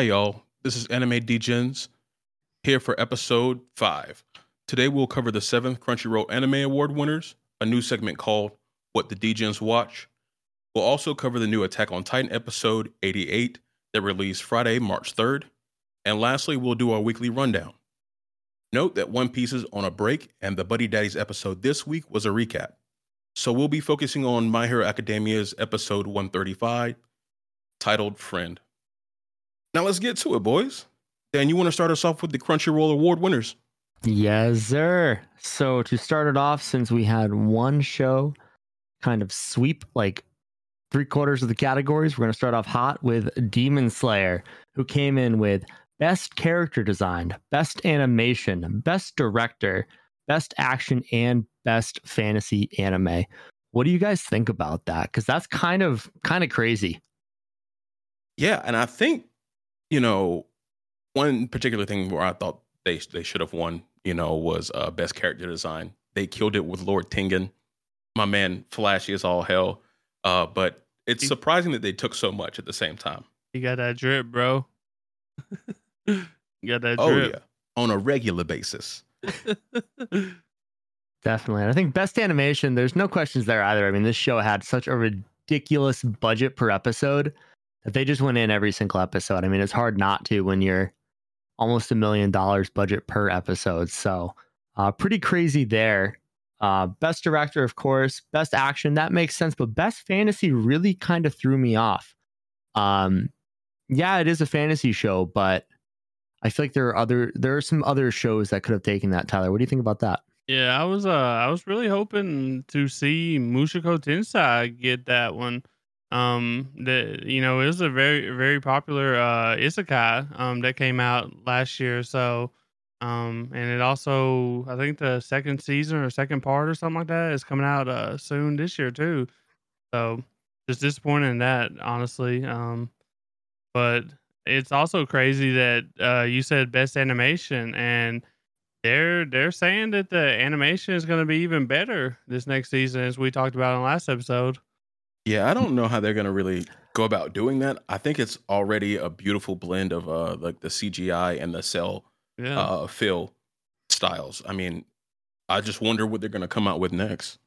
Hi, y'all. This is Anime Degens here for episode five. Today, we'll cover the seventh Crunchyroll Anime Award winners, a new segment called What the Degens Watch. We'll also cover the new Attack on Titan episode 88 that released Friday, March 3rd. And lastly, we'll do our weekly rundown. Note that One Piece is on a break, and the Buddy Daddies episode this week was a recap. So we'll be focusing on My Hero Academia's episode 135, titled Friend. Now let's get to it, boys. Dan, you want to start us off with the Crunchyroll Award winners? Yes, sir. So to start it off, since we had one show kind of sweep like three quarters of the categories, we're going to start off hot with Demon Slayer, who came in with Best Character Design, Best Animation, Best Director, Best Action, and Best Fantasy Anime. What do you guys think about that? Because that's kind of kind of crazy. Yeah, and I think you know one particular thing where I thought they they should have won, you know, was uh, Best Character Design. They killed it with Lord Tengen, my man, flashy as all hell. Uh, but it's surprising that they took so much at the same time. You got that drip, bro. you got that Oh yeah, on a regular basis. Definitely. And I think best animation, there's no questions there either. I mean, this show had such a ridiculous budget per episode they just went in every single episode. I mean, it's hard not to when you're almost a million dollars budget per episode. So, uh, pretty crazy there. Uh, best director, of course, best action, that makes sense. But best fantasy really kind of threw me off. Um, yeah, it is a fantasy show, but I feel like there are other there are some other shows that could have taken that. Tyler, what do you think about that? Yeah, I was uh I was really hoping to see Mushoku Tensei get that one. Um that you know, it was a very very popular uh isekai um that came out last year so um and it also I think the second season or second part or something like that is coming out uh soon this year too. So just disappointed in that honestly. Um but it's also crazy that uh you said best animation and they're they're saying that the animation is going to be even better this next season, as we talked about in last episode. Yeah, I don't know how they're gonna really go about doing that. I think it's already a beautiful blend of uh like the CGI and the cell Yeah, uh fill styles. I mean, I just wonder what they're gonna come out with next.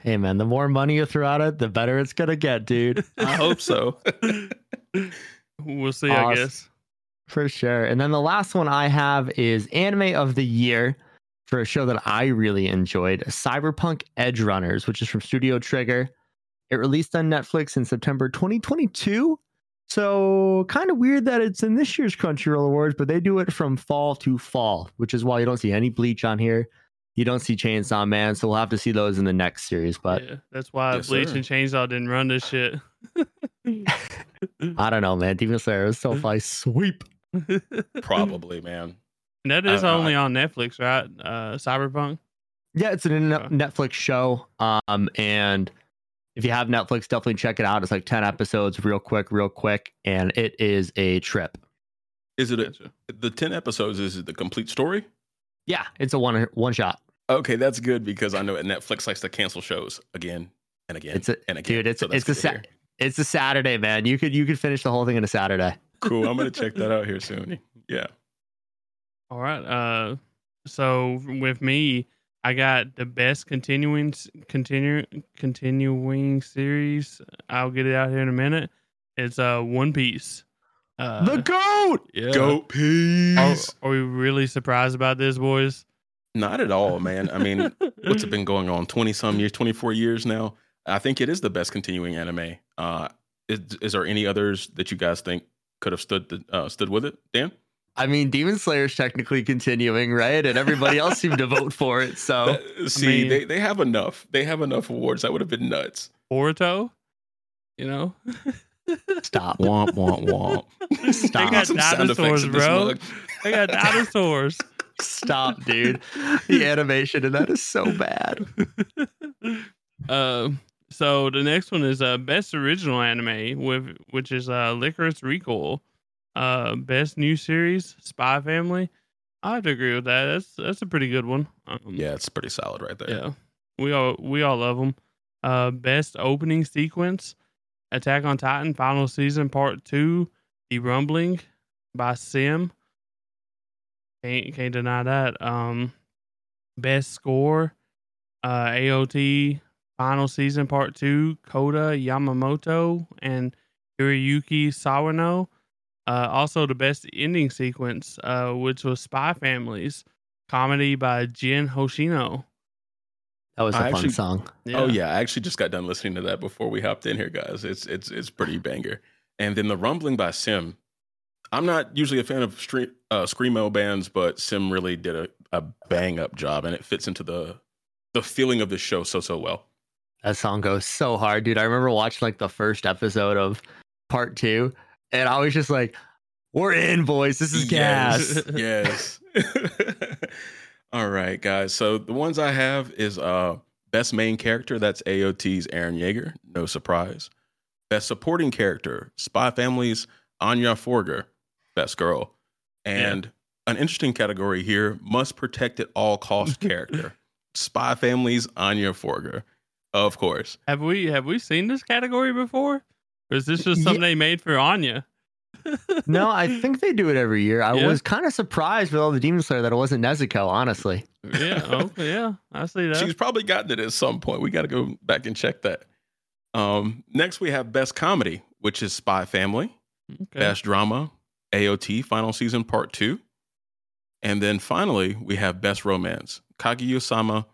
Hey man, the more money you throw at it, the better it's gonna get, dude. I hope so. we'll see. I guess. For sure. And then the last one I have is Anime of the Year for a show that I really enjoyed, Cyberpunk Edge Runners, which is from Studio Trigger. It released on Netflix in September 2022. So kind of weird that it's in this year's Crunchyroll Awards, but they do it from fall to fall, which is why you don't see any Bleach on here. You don't see Chainsaw Man, so we'll have to see those in the next series. But yeah, that's why Yes, Bleach sir. and Chainsaw didn't run this shit. I don't know, man. Demon Slayer is so fly sweep. Probably, man. that is I- I- only on Netflix, right? Uh, Cyberpunk. Yeah, it's a Okay. Netflix show. Um, and if you have Netflix, definitely check it out. It's like 10 episodes, real quick, real quick. And it is a trip. Is it a, the ten episodes? Is it the complete story? Yeah, it's a one one shot. Okay, that's good because I know Netflix likes to cancel shows again and again It's a and again. dude, it's So it's a sa- it's a Saturday, man. You could you could finish the whole thing in a Saturday. cool. I'm gonna check that out here soon. Yeah. All right. Uh, so with me, I got the best continuing continue continuing series. I'll get it out here in a minute. It's uh One Piece. Uh, the goat. yeah. Goat Are, are we really surprised about this, boys? Not at all, man. I mean, what's it been going on? Twenty some years, twenty four years now. I think it is the best continuing anime. Uh, is, is there any others that you guys think could have stood the, uh, stood with it? Dan, I mean, Demon Slayer's technically continuing, right? And everybody else seemed to vote for it. So Uh, see, mean- they they have enough. They have enough awards. That would have been nuts. Boruto, you know. stop. Womp womp womp. Stop. they Stop. got Some sound effects dinosaurs, in this bro. mug. They got dinosaurs. Stop, dude. The animation and that is so bad. um, so the next one is uh best original anime with which is uh Lycoris Recoil. Uh, best new series Spy Family. I have to agree with that. That's that's a pretty good one. Um, Yeah, it's pretty solid right there. yeah. We all we all love them. Uh, best opening sequence: Attack on Titan final season part two, The Rumbling. by Sim. Can't can't deny that. Um, best score, uh, AOT final season part two, Kota Yamamoto and Hiroyuki Sawano. Uh, also, the best ending sequence, uh, which was Spy Families, comedy by Gen Hoshino. That was a I fun actually- song. Oh yeah, I actually just got done listening to that before we hopped in here, guys. It's it's it's pretty banger. And then the rumbling by Sim. I'm not usually a fan of street, uh, screamo bands, but Sim really did a, a bang up job, and it fits into the the feeling of the show so so well. That song goes so hard, dude. I remember watching like the first episode of part two, and I was just like, "We're in, boys. This is gas." yes. All right, guys. So the ones I have is uh best main character. That's AOT's Eren Yeager. No surprise. Best supporting character. Spy Family's Anya Forger. Best girl. And an interesting category here: must protect at all cost character. Spy Family's Anya Forger. Of course. Have we have we seen this category before? Or is this just Ye- something they made for Anya? no, I think they do it every year. I Yeah. was kind of surprised with all the Demon Slayer that it wasn't Nezuko, honestly. yeah, okay, yeah, I see that. She's probably gotten it at some point. We got to go back and check that. Um, next, we have Best Comedy, which is Spy Family. okay. Best Drama, AOT Final Season Part 2. And then finally, we have Best Romance, Kaguya Sama,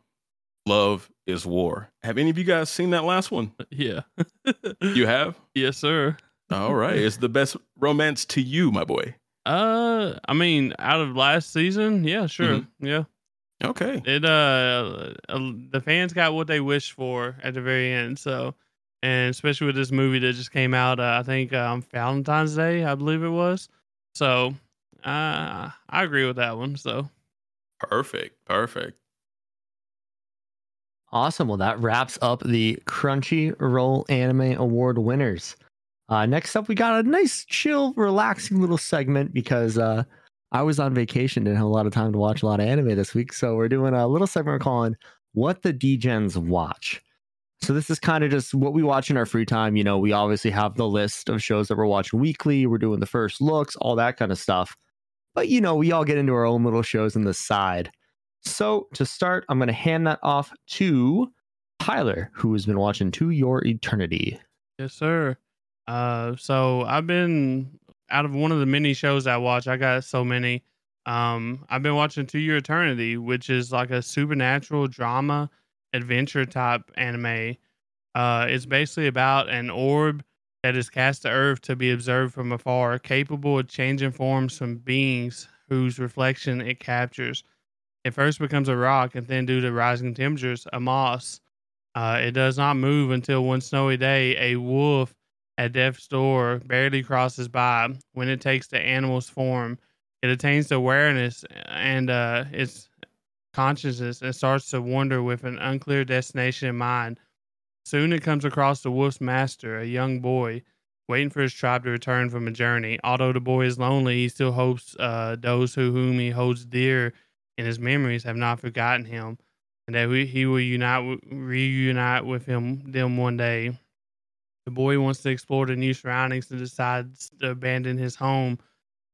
Love is War. Have any of you guys seen that last one? Yeah. You have? yes, sir. All right. It's the best romance to you, my boy. Uh, I mean, out of last season, yeah, sure, Mm-hmm. yeah. Okay. It uh, uh, the fans got what they wished for at the very end. So, and especially with this movie that just came out, uh, I think uh, on Valentine's Day, I believe it was. So, uh, I agree with that one. So, Perfect. Perfect. Awesome. Well, that wraps up the Crunchyroll Anime Award winners. Uh, next up, we got a nice, chill, relaxing little segment because uh, I was on vacation, didn't have a lot of time to watch a lot of anime this week. So we're doing a little segment we're calling "What the Degens Watch." So this is kind of just what we watch in our free time. You know, we obviously have the list of shows that we're watching weekly. We're doing the first looks, all that kind of stuff. But you know, we all get into our own little shows on the side. So to start, I'm going to hand that off to Tyler, who has been watching To Your Eternity. yes, sir. Uh, so I've been out of one of the many shows I watch. I got so many. Um, I've been watching To Your Eternity, which is like a supernatural drama adventure type anime. Uh, it's basically about an orb that is cast to Earth to be observed from afar, capable of changing forms from beings whose reflection it captures. It first becomes a rock, and then, due to rising temperatures, a moss. Uh, it does not move until one snowy day, a wolf at death's door barely crosses by. When it takes the animal's form, it attains awareness and uh, its consciousness and starts to wander with an unclear destination in mind. Soon it comes across the wolf's master, a young boy, waiting for his tribe to return from a journey. Although the boy is lonely, he still hopes uh, those who whom he holds dear in his memories have not forgotten him, and that we, he will unite reunite with him them one day. The boy wants to explore the new surroundings and decides to abandon his home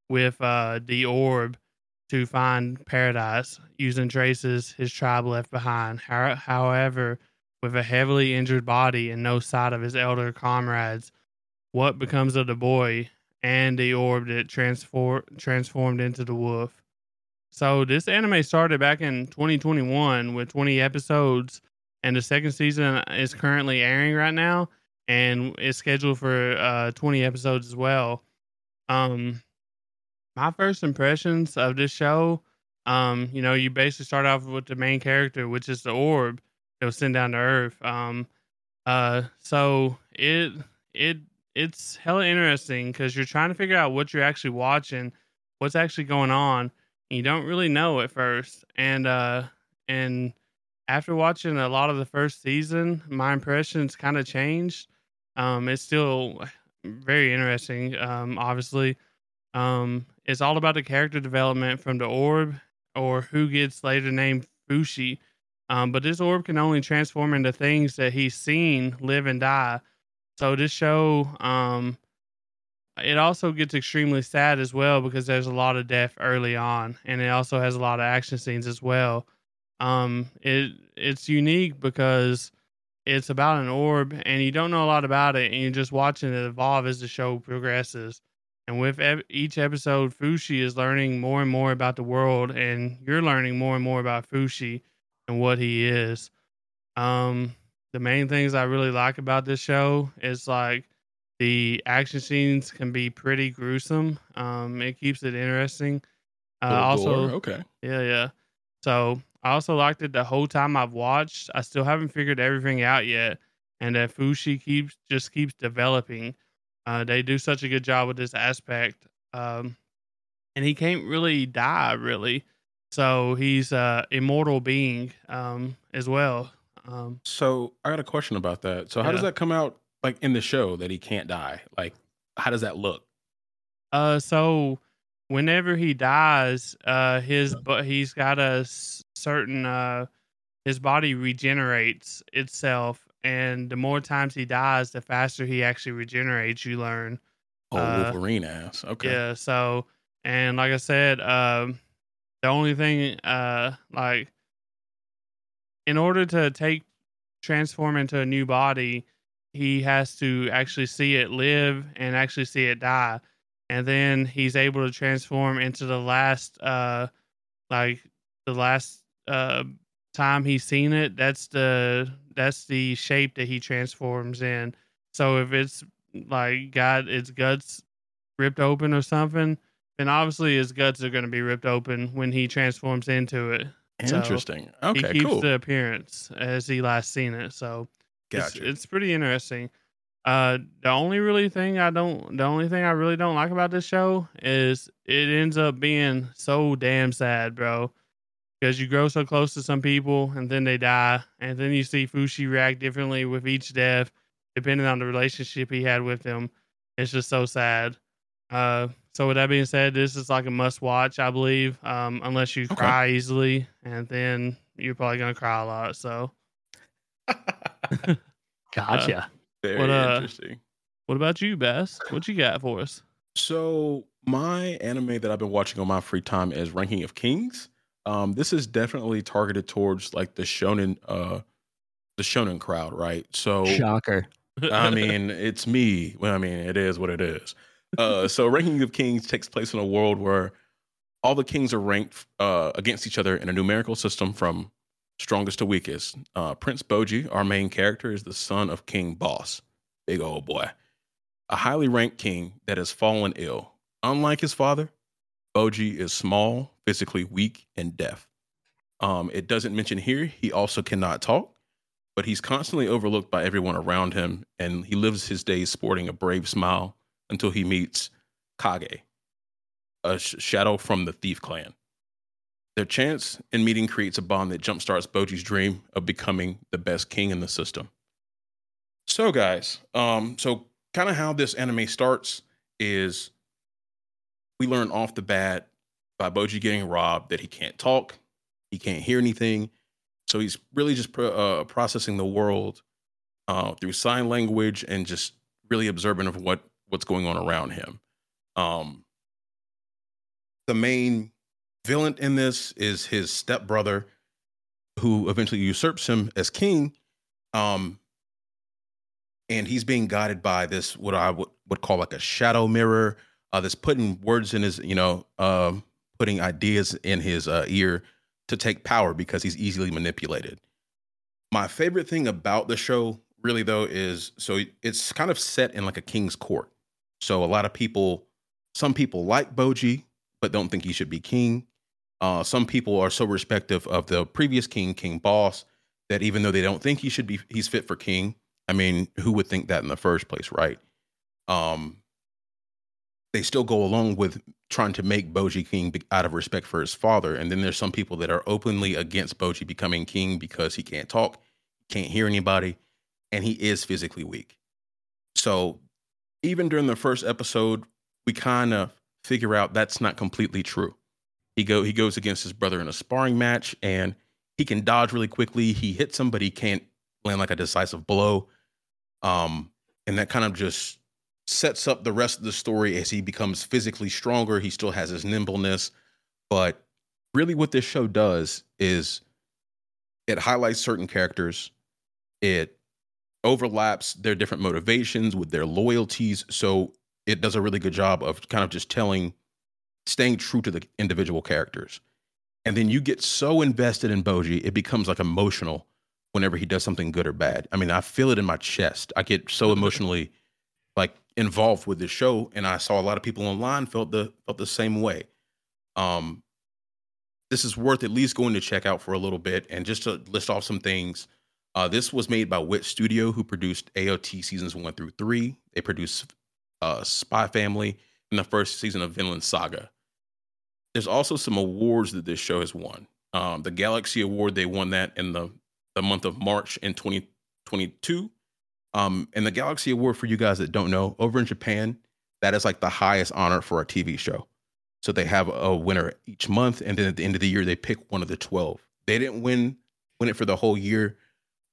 with uh, the orb to find paradise using traces his tribe left behind. However, with a heavily injured body and no sight of his elder comrades, what becomes of the boy and the orb that transfor- transformed into the wolf? So this anime started back in 2021 with 20 episodes, and the second season is currently airing right now, and it's scheduled for uh, 20 episodes as well. Um, my first impressions of this show, um, you know, you basically start off with the main character, which is the orb that was sent down to Earth. Um, uh, so it it it's hella interesting because you're trying to figure out what you're actually watching, what's actually going on. You don't really know at first, and uh, and after watching a lot of the first season, my impressions kind of changed. Um, it's still very interesting. Um, obviously, um, it's all about the character development from the orb or who gets later named Fushi. Um, but this orb can only transform into things that he's seen live and die. So this show, um, it also gets extremely sad as well because there's a lot of death early on, and it also has a lot of action scenes as well. Um, it it's unique because it's about an orb, and you don't know a lot about it, and you're just watching it evolve as the show progresses. And with ev- each episode, Fushi is learning more and more about the world, and you're learning more and more about Fushi and what he is. Um, the main things I really like about this show is like the action scenes can be pretty gruesome. Um, it keeps it interesting. Uh, also, okay. yeah, yeah. So I also liked it the whole time I've watched. I still haven't figured everything out yet, and that Fushi keeps just keeps developing. Uh, they do such a good job with this aspect, um, and he can't really die really. So he's a immortal being um, as well. Um, So I got a question about that. So how does that come out like in the show that he can't die? Like how does that look? Uh, so whenever he dies, uh, his but he's got a certain uh, his body regenerates itself, and the more times he dies, the faster he actually regenerates. You learn. Oh, Uh, Wolverine ass. Okay. Yeah. So, and like I said, um, the only thing, uh, like, in order to take transform into a new body, he has to actually see it live and actually see it die, and then he's able to transform into the last, uh, like the last uh time he's seen it. That's the that's the shape that he transforms in. So if it's like got its guts ripped open or something, then obviously his guts are going to be ripped open when he transforms into it. interesting So, Interesting. he keeps cool. the appearance as he last seen it. So Gotcha. it's pretty interesting. Uh, the only really thing I don't, the only thing I really don't like about this show is it ends up being so damn sad, bro. Because you grow so close to some people and then they die, and then you see Fushi react differently with each death, depending on the relationship he had with them. It's just so sad. Uh, so with that being said, this is like a must watch, I believe. Um, unless you Okay. cry easily, and then you're probably gonna cry a lot. So, Gotcha. Very what, uh, interesting. what about you, Bess? What you got for us? So my anime that I've been watching on my free time is Ranking of Kings. Um, this is definitely targeted towards like the shonen, uh, the shonen crowd, right? So Shocker. I mean, it's me. Well, I mean, it is what it is. Uh, so Ranking of Kings takes place in a world where all the kings are ranked uh, against each other in a numerical system from strongest to weakest. Uh, Prince Bojji, our main character, is the son of King Boss, big old boy, a highly ranked king that has fallen ill. Unlike his father, Bojji is small, physically weak, and deaf. Um, it doesn't mention here he also cannot talk but he's constantly overlooked by everyone around him, and he lives his days sporting a brave smile until he meets Kage, a sh- shadow from the Thief Clan. Their chance in meeting creates a bond that jumpstarts Bojji's dream of becoming the best king in the system. So, guys, um, so kind of how this anime starts is we learn off the bat by Bojji getting robbed that he can't talk, he can't hear anything, so he's really just uh, processing the world uh, through sign language and just really observant of what what's going on around him. Um, the main villain in this is his stepbrother, who eventually usurps him as king. Um, and he's being guided by this what I would, would call like a shadow mirror. Uh, that's putting words in his, you know, um, putting ideas in his uh, ear to take power because he's easily manipulated. My favorite thing about the show, really though, is so it's kind of set in like a king's court. So a lot of people, some people like Bojji, but don't think he should be king. Uh, some people are so respective of the previous king, King Boss, that even though they don't think he should be, he's fit for king. I mean, who would think that in the first place, right? Um, they still go along with trying to make Bojji king out of respect for his father. And then there's some people that are openly against Bojji becoming king because he can't talk, can't hear anybody, and he is physically weak. So even during the first episode, we kind of figure out that's not completely true. He go he goes against his brother in a sparring match and he can dodge really quickly. He hits him, but he can't land like a decisive blow. Um, and that kind of just sets up the rest of the story as he becomes physically stronger. He still has his nimbleness, but really, what this show does is it highlights certain characters. It overlaps their different motivations with their loyalties. So it does a really good job of kind of just telling, staying true to the individual characters. And then you get so invested in Bojji, it becomes like emotional whenever he does something good or bad. I mean, I feel it in my chest. I get so emotionally like involved with this show, and I saw a lot of people online felt the felt the same way. Um, this is worth at least going to check out for a little bit, and just to list off some things. Uh, this was made by Wit Studio, who produced AOT seasons one through three. They produced uh, Spy Family and the first season of Vinland Saga. There's also some awards that this show has won. Um, the Galaxy Award, they won that in the, the month of March in 2022. Um, and the Galaxy Award, for you guys that don't know, over in Japan, that is like the highest honor for a TV show. So they have a winner each month, and then at the end of the year, they pick one of the 12. They didn't win win it for the whole year,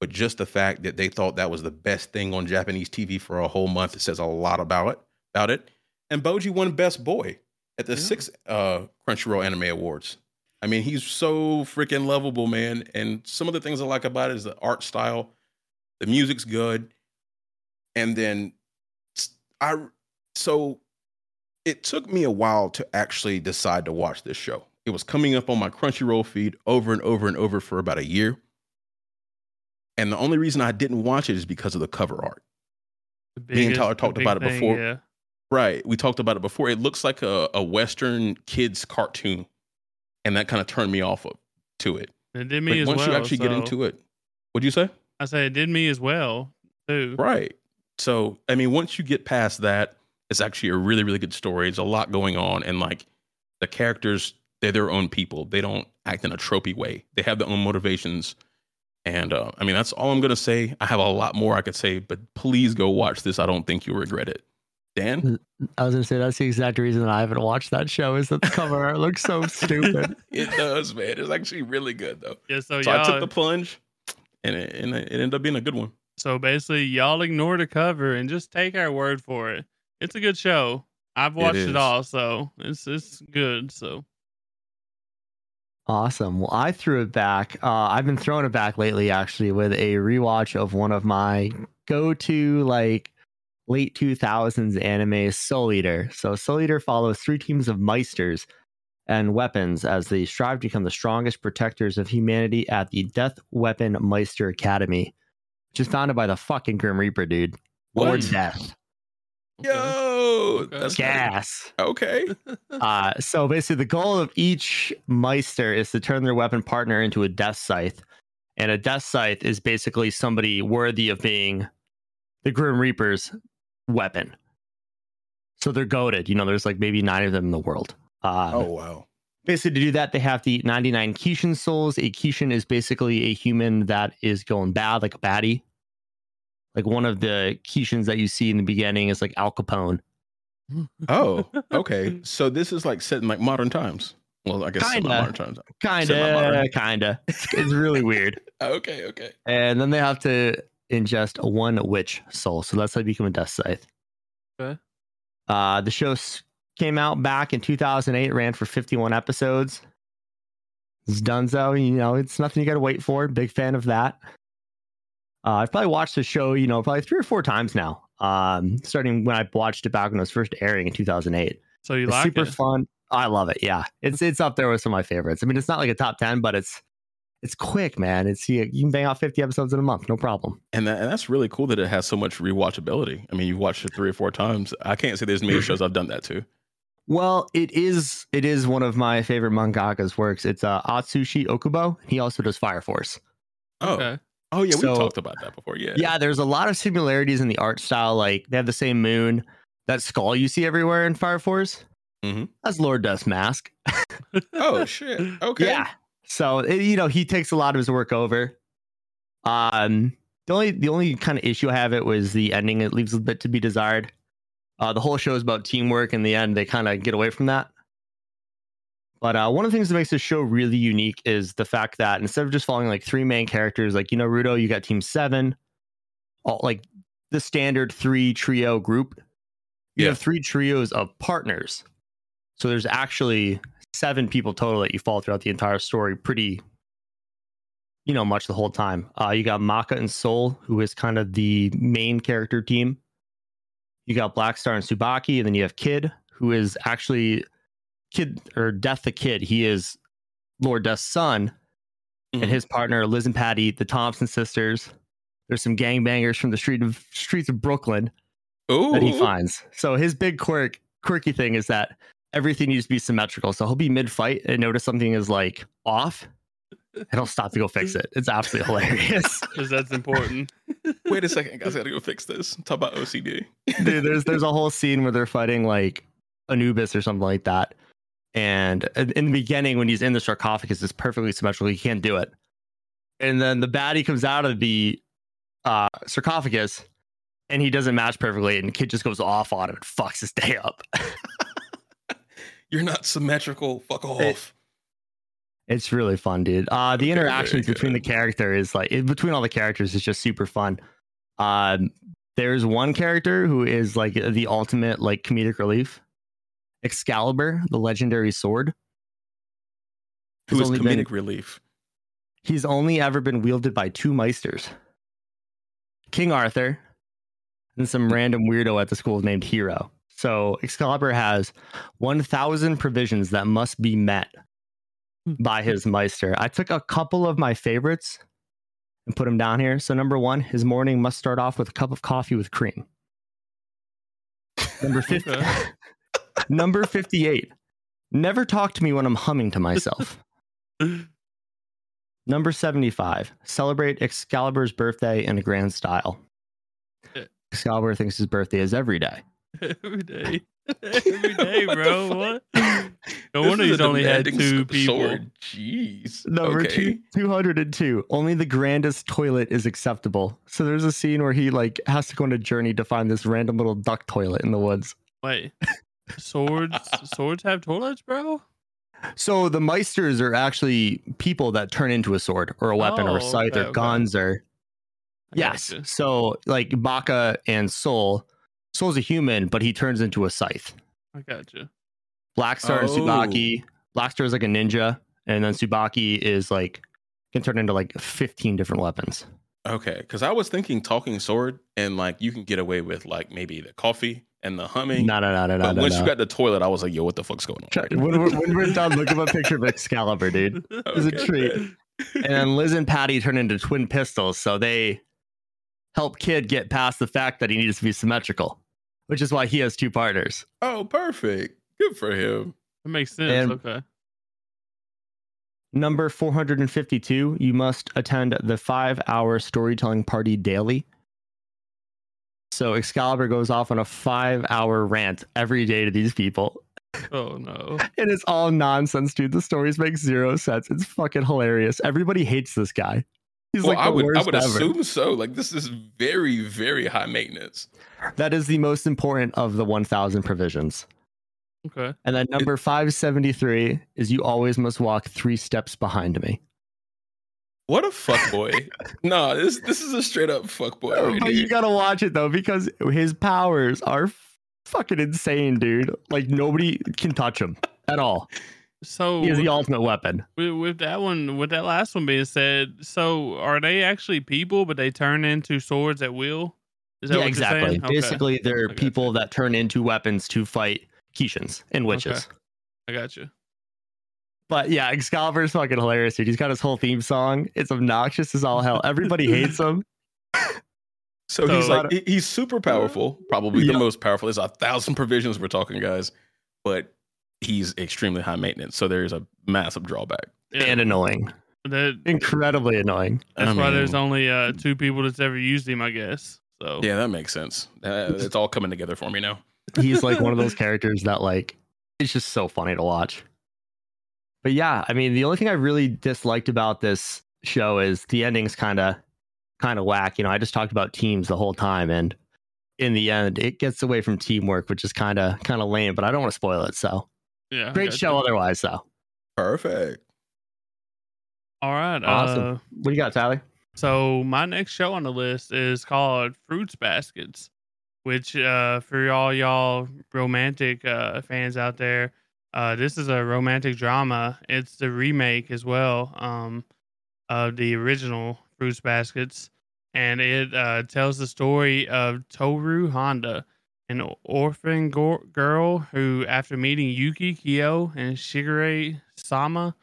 but just the fact that they thought that was the best thing on Japanese TV for a whole month, it says a lot about it. About it. And Bojji won Best Boy at the yeah. six uh, Crunchyroll Anime Awards. I mean, he's so freaking lovable, man. And some of the things I like about it is the art style, the music's good, and then I. So it took me a while to actually decide to watch this show. It was coming up on my Crunchyroll feed over and over and over for about a year. And the only reason I didn't watch it is because of the cover art. The Me and Tyler talked about it before. yeah. Right. We talked about it before. It looks like a, a Western kids cartoon. And that kind of turned me off of to it. It did me but as once well. Once you actually so... get into it, what'd you say? I say it did me as well, too. Right. So, I mean, once you get past that, it's actually a really, really good story. There's a lot going on. And like the characters, they're their own people. They don't act in a tropey way, they have their own motivations and uh, I mean, that's all I'm going to say. I have a lot more I could say, but please go watch this. I don't think you'll regret it. Dan? I was going to say that's the exact reason that I haven't watched that show is that the cover art looks so stupid. it does, man. It's actually really good, though. Yeah, so, so I took the plunge and it, and it ended up being a good one. So basically, y'all ignore the cover and just take our word for it. It's a good show. I've watched it, it all, so it's it's good. So Awesome. Well, I threw it back. Uh, I've been throwing it back lately, actually, with a rewatch of one of my go-to like late 2000s anime, Soul Eater. So Soul Eater follows three teams of Meisters and weapons as they strive to become the strongest protectors of humanity at the Death Weapon Meister Academy, which is founded by the fucking Grim Reaper, dude. Lord Death. Yo, that's gas. Okay. uh, so basically, the goal of each Meister is to turn their weapon partner into a death scythe, and a death scythe is basically somebody worthy of being the Grim Reaper's weapon. So they're goaded. You know, there's like maybe nine of them in the world. Uh, oh wow. Basically, to do that, they have to eat 99 Kishin souls. A Kishin is basically a human that is going bad, like a baddie. Like one of the Kishins that you see in the beginning is like Al Capone. oh, okay. So this is like set in like modern times. Well, I guess kinda, modern times. Kinda, kinda. It's really weird. okay, okay. And then they have to ingest one witch soul. So that's how you become a death scythe. Okay. Uh, the show came out back in 2008, ran for 51 episodes. It's done so. You know, it's nothing you got to wait for. Big fan of that. Uh, I've probably watched the show, you know, probably three or four times now. Um, starting when I watched it back when it was first airing in 2008. So you it's like super it? fun. I love it. Yeah, it's it's up there with some of my favorites. I mean, it's not like a top ten, but it's it's quick, man. It's you, you can bang out 50 episodes in a month, no problem. And, that, and that's really cool that it has so much rewatchability. I mean, you've watched it three or four times. I can't say there's many shows I've done that to. Well, it is it is one of my favorite mangaka's works. It's uh, Atsushi Okubo. He also does Fire Force. Oh, okay. Oh yeah, we so, talked about that before. Yeah. Yeah, there's a lot of similarities in the art style. Like they have the same moon. That skull you see everywhere in Fire Force. Mm-hmm. That's Lord Dust mask. oh shit. Okay. Yeah. So it, you know he takes a lot of his work over. Um, the only the only kind of issue I have it was the ending. It leaves a bit to be desired. Uh, the whole show is about teamwork. In the end, they kind of get away from that. But uh, one of the things that makes this show really unique is the fact that instead of just following like three main characters, like you know Rudo, you got Team Seven, all like the standard three trio group. You Yeah. have three trios of partners. So there's actually seven people total that you follow throughout the entire story pretty you know much the whole time. Uh you got Maka and Soul who is kind of the main character team. You got Blackstar and Tsubaki and then you have Kid who is actually Kid or Death the Kid. He is Lord Death's son Mhm. and his partner Liz and Patty, the Thompson sisters. There's some gangbangers from the street of streets of Brooklyn Ooh. that he finds. So his big quirk, quirky thing is that everything needs to be symmetrical. So he'll be mid fight and notice something is like off, and he'll stop to go fix it. It's absolutely hilarious, Because that's important. Wait a second, guys. I gotta go fix this. Talk about OCD. dude. There's there's a whole scene where they're fighting like Anubis or something like that. And in in the beginning, when he's in the sarcophagus, it's perfectly symmetrical. He can't do it. And then the baddie comes out of the uh, sarcophagus, and he doesn't match perfectly, and the kid just goes off on it and fucks his day up. You're not symmetrical. Fuck off. It's really fun, dude. Uh, the Okay, interactions between the good. characters, like it, between all the characters, is just super fun. Um, there's one character who is like the ultimate like comedic relief. Excalibur, the legendary sword. Who is comedic been- relief? He's only ever been wielded by two meisters, King Arthur, and some random weirdo at the school named Hero. So Excalibur has 1,000 provisions that must be met hmm. by his meister. I took a couple of my favorites and put them down here. So number one, his morning must start off with a cup of coffee with cream. Number 50, number 58, never talk to me when I'm humming to myself. Number 75, celebrate Excalibur's birthday in a grand style. Eh. Excalibur thinks his birthday is every day. Every day. Every day, bro. What? No wonder he's only had two s- people. Sword. Jeez. Number okay. two, 202, only the grandest toilet is acceptable. So there's a scene where he like has to go on a journey to find this random little duck toilet in the woods. Wait. Swords swords have toilets, bro? So the meisters are actually people that turn into a sword or a weapon or Oh, a scythe okay, or okay. guns or I yes. So like Baka and Soul, Soul's a human, but he turns into a scythe. I got you. Blackstar and Oh. Tsubaki. Blackstar is like a ninja, and then Tsubaki is like can turn into like 15 different weapons. Okay, because I was thinking talking sword, and like you can get away with like maybe the coffee and the humming. No, no, no, no, no. but no, once no. you got the toilet, I was like, "Yo, what the fuck's going on?" Check- right when, we're, when we're done, look up a picture of Excalibur, dude. It's a Okay, treat. man. And then Liz and Patty turn into twin pistols, so they help Kid get past the fact that he needs to be symmetrical, which is why he has two partners. oh, perfect. Good for him. That makes sense. And- okay. Number 452, you must attend the five hour storytelling party daily. So Excalibur goes off on a five hour rant every day to these people. Oh no. And it's all nonsense, dude. The stories make zero sense. It's fucking hilarious. Everybody hates this guy. He's well, like I would, I would ever. assume so. Like this is very, very high maintenance. That is the most important of the 1,000 provisions. Okay. And then number 573 is you always must walk three steps behind me. What a fuck boy! no, this this is a straight up fuckboy. Oh, right but here. you gotta watch it though because his powers are fucking insane, dude. Like nobody can touch him at all. So He is the ultimate weapon. with, with that one, with that last one being said, so are they actually people, but they turn into swords at will? Is that Yeah, what exactly. You're saying? Okay. Basically, they're people you. that turn into weapons to fight Kishins and witches. I got you. But yeah, Excalibur is fucking hilarious, dude. He's got his whole theme song. It's obnoxious as all hell. Everybody hates him. So he's like he- he's super powerful, probably Yeah. the most powerful. There's a thousand provisions we're talking, guys, but he's extremely high maintenance. So there's a massive drawback. Yeah. And annoying. that, Incredibly annoying. that's I why there's only uh, two people that's ever used him, I guess. So yeah, that makes sense. Uh, it's all coming together for me now. He's like one of those characters that like it's just so funny to watch. But yeah, I mean, the only thing I really disliked about this show is the ending's kind of kind of whack. You know, I just talked about teams the whole time, and in the end, it gets away from teamwork, which is kind of kind of lame. But I don't want to spoil it. So yeah, great show you. otherwise, though. Perfect. All right. Awesome. Uh, What do you got, Tyler? so my next show on the list is called Fruits Baskets. which uh, for all y'all romantic uh, fans out there, uh, this is a romantic drama. It's the remake as well um, of the original Fruits Baskets, and it uh, tells the story of Toru Honda, an orphan go- girl who, after meeting Yuki Kyo and Shigure Soma,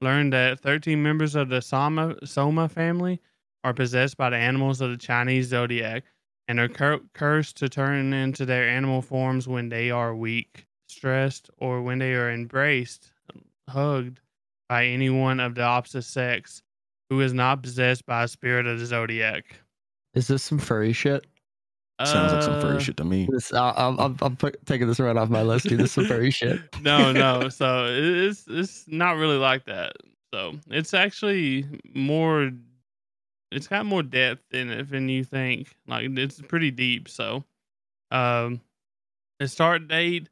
learned that 13 members of the Sama Soma family are possessed by the animals of the Chinese zodiac and are cur- cursed to turn into their animal forms when they are weak, stressed, or when they are embraced, hugged by anyone of the opposite sex who is not possessed by a spirit of the zodiac. Is this some furry shit? Sounds like some Uh, furry shit to me. This, uh, I'm, I'm, I'm put- taking this right off my list. Dude. This is some furry shit. no, no. So it's it's not really like that. So it's actually more. It's got more depth in it than you think. Like it's pretty deep. So, um, the start date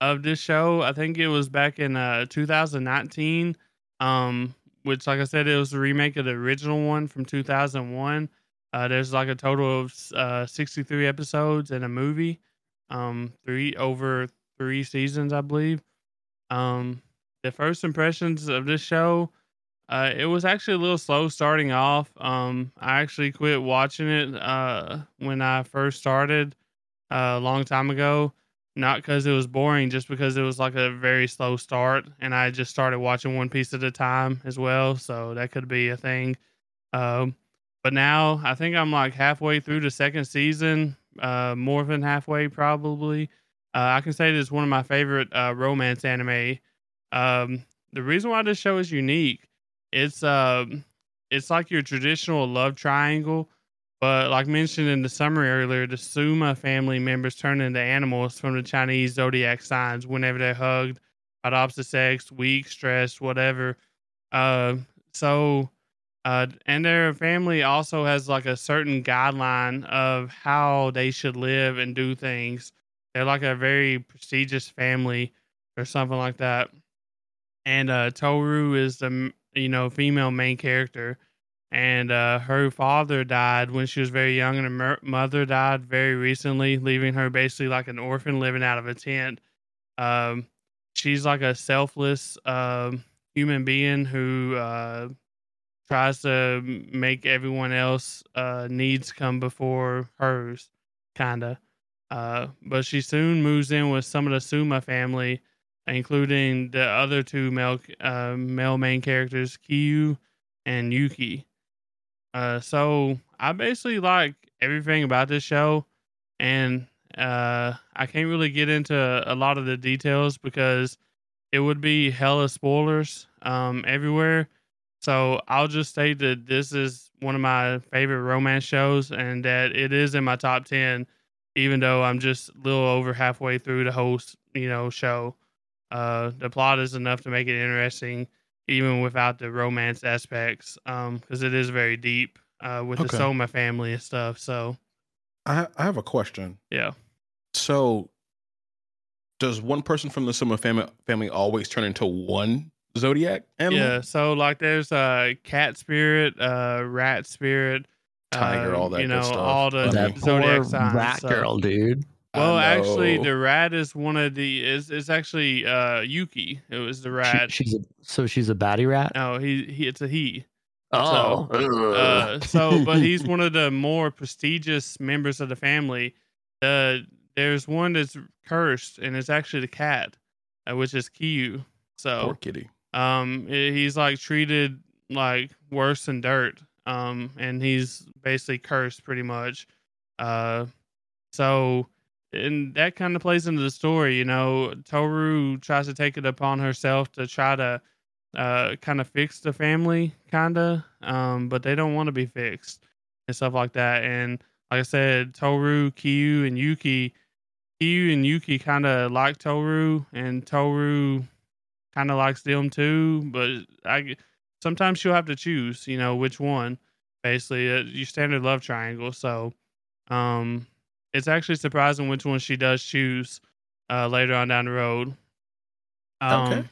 of this show, I think it was back in uh 2019. Um, which like I said, it was a remake of the original one from 2001. Uh, there's like a total of uh 63 episodes and a movie. Um, three over three seasons, I believe. Um, the first impressions of this show, uh, it was actually a little slow starting off. Um, I actually quit watching it uh, when I first started uh, a long time ago. Not because it was boring, just because it was like a very slow start, and I just started watching one piece at a time as well. So that could be a thing. Um, but now I think I'm like halfway through the second season, uh, more than halfway probably. Uh, I can say this is one of my favorite uh, romance anime. Um, the reason why this show is unique, it's um, it's like your traditional love triangle, but like mentioned in the summary earlier, the Soma family members turn into animals from the Chinese zodiac signs whenever they're hugged by the opposite sex, weak, stressed, whatever. Uh, so, uh, and their family also has like a certain guideline of how they should live and do things. They're like a very prestigious family or something like that. And uh, Toru is the you know female main character, and uh, her father died when she was very young, and her mer- mother died very recently, leaving her basically like an orphan living out of a tent. Um, she's like a selfless um, human being who uh, tries to make everyone else uh, needs come before hers, kinda. Uh, but she soon moves in with some of the Soma family, including the other two male uh, male main characters, Kyo and Yuki. Uh, so I basically like everything about this show, and uh, I can't really get into a lot of the details because it would be hella spoilers um, everywhere. So I'll just say that this is one of my favorite romance shows, and that it is in my top ten, even though I'm just a little over halfway through the whole you know show. Uh, the plot is enough to make it interesting, even without the romance aspects, because it is very deep uh, with Okay. the Soma family and stuff. So I, I have a question. yeah, So, does one person from the Soma family family always turn into one zodiac animal? yeah. So like, there's uh, cat spirit, uh, rat spirit, Tiger, uh, all that you know, stuff. all the that zodiac poor signs. rat so- girl, dude. I Well, actually, the rat is one of the is it's actually uh Yuki. It was the She- rat. she's a so she's a baddie rat. no, he he. It's a he. Oh, Uh, so, but he's one of the more prestigious members of the family. The there's one that's cursed, and it's actually the cat, uh, which is Kyo. Poor kitty. Um, he's like treated like worse than dirt. Um, and he's basically cursed pretty much. Uh, so and that kind of plays into the story. You know, Toru tries to take it upon herself to try to uh, kind of fix the family, kind of, um, but they don't want to be fixed and stuff like that. And like I said, Toru, Kyo, and Yuki, Kyo and Yuki kind of like Toru, and Toru kind of likes them too. But I sometimes she'll have to choose, you know, which one. Basically, uh, your standard love triangle. So, um, it's actually surprising which one she does choose uh, later on down the road. Um, Okay.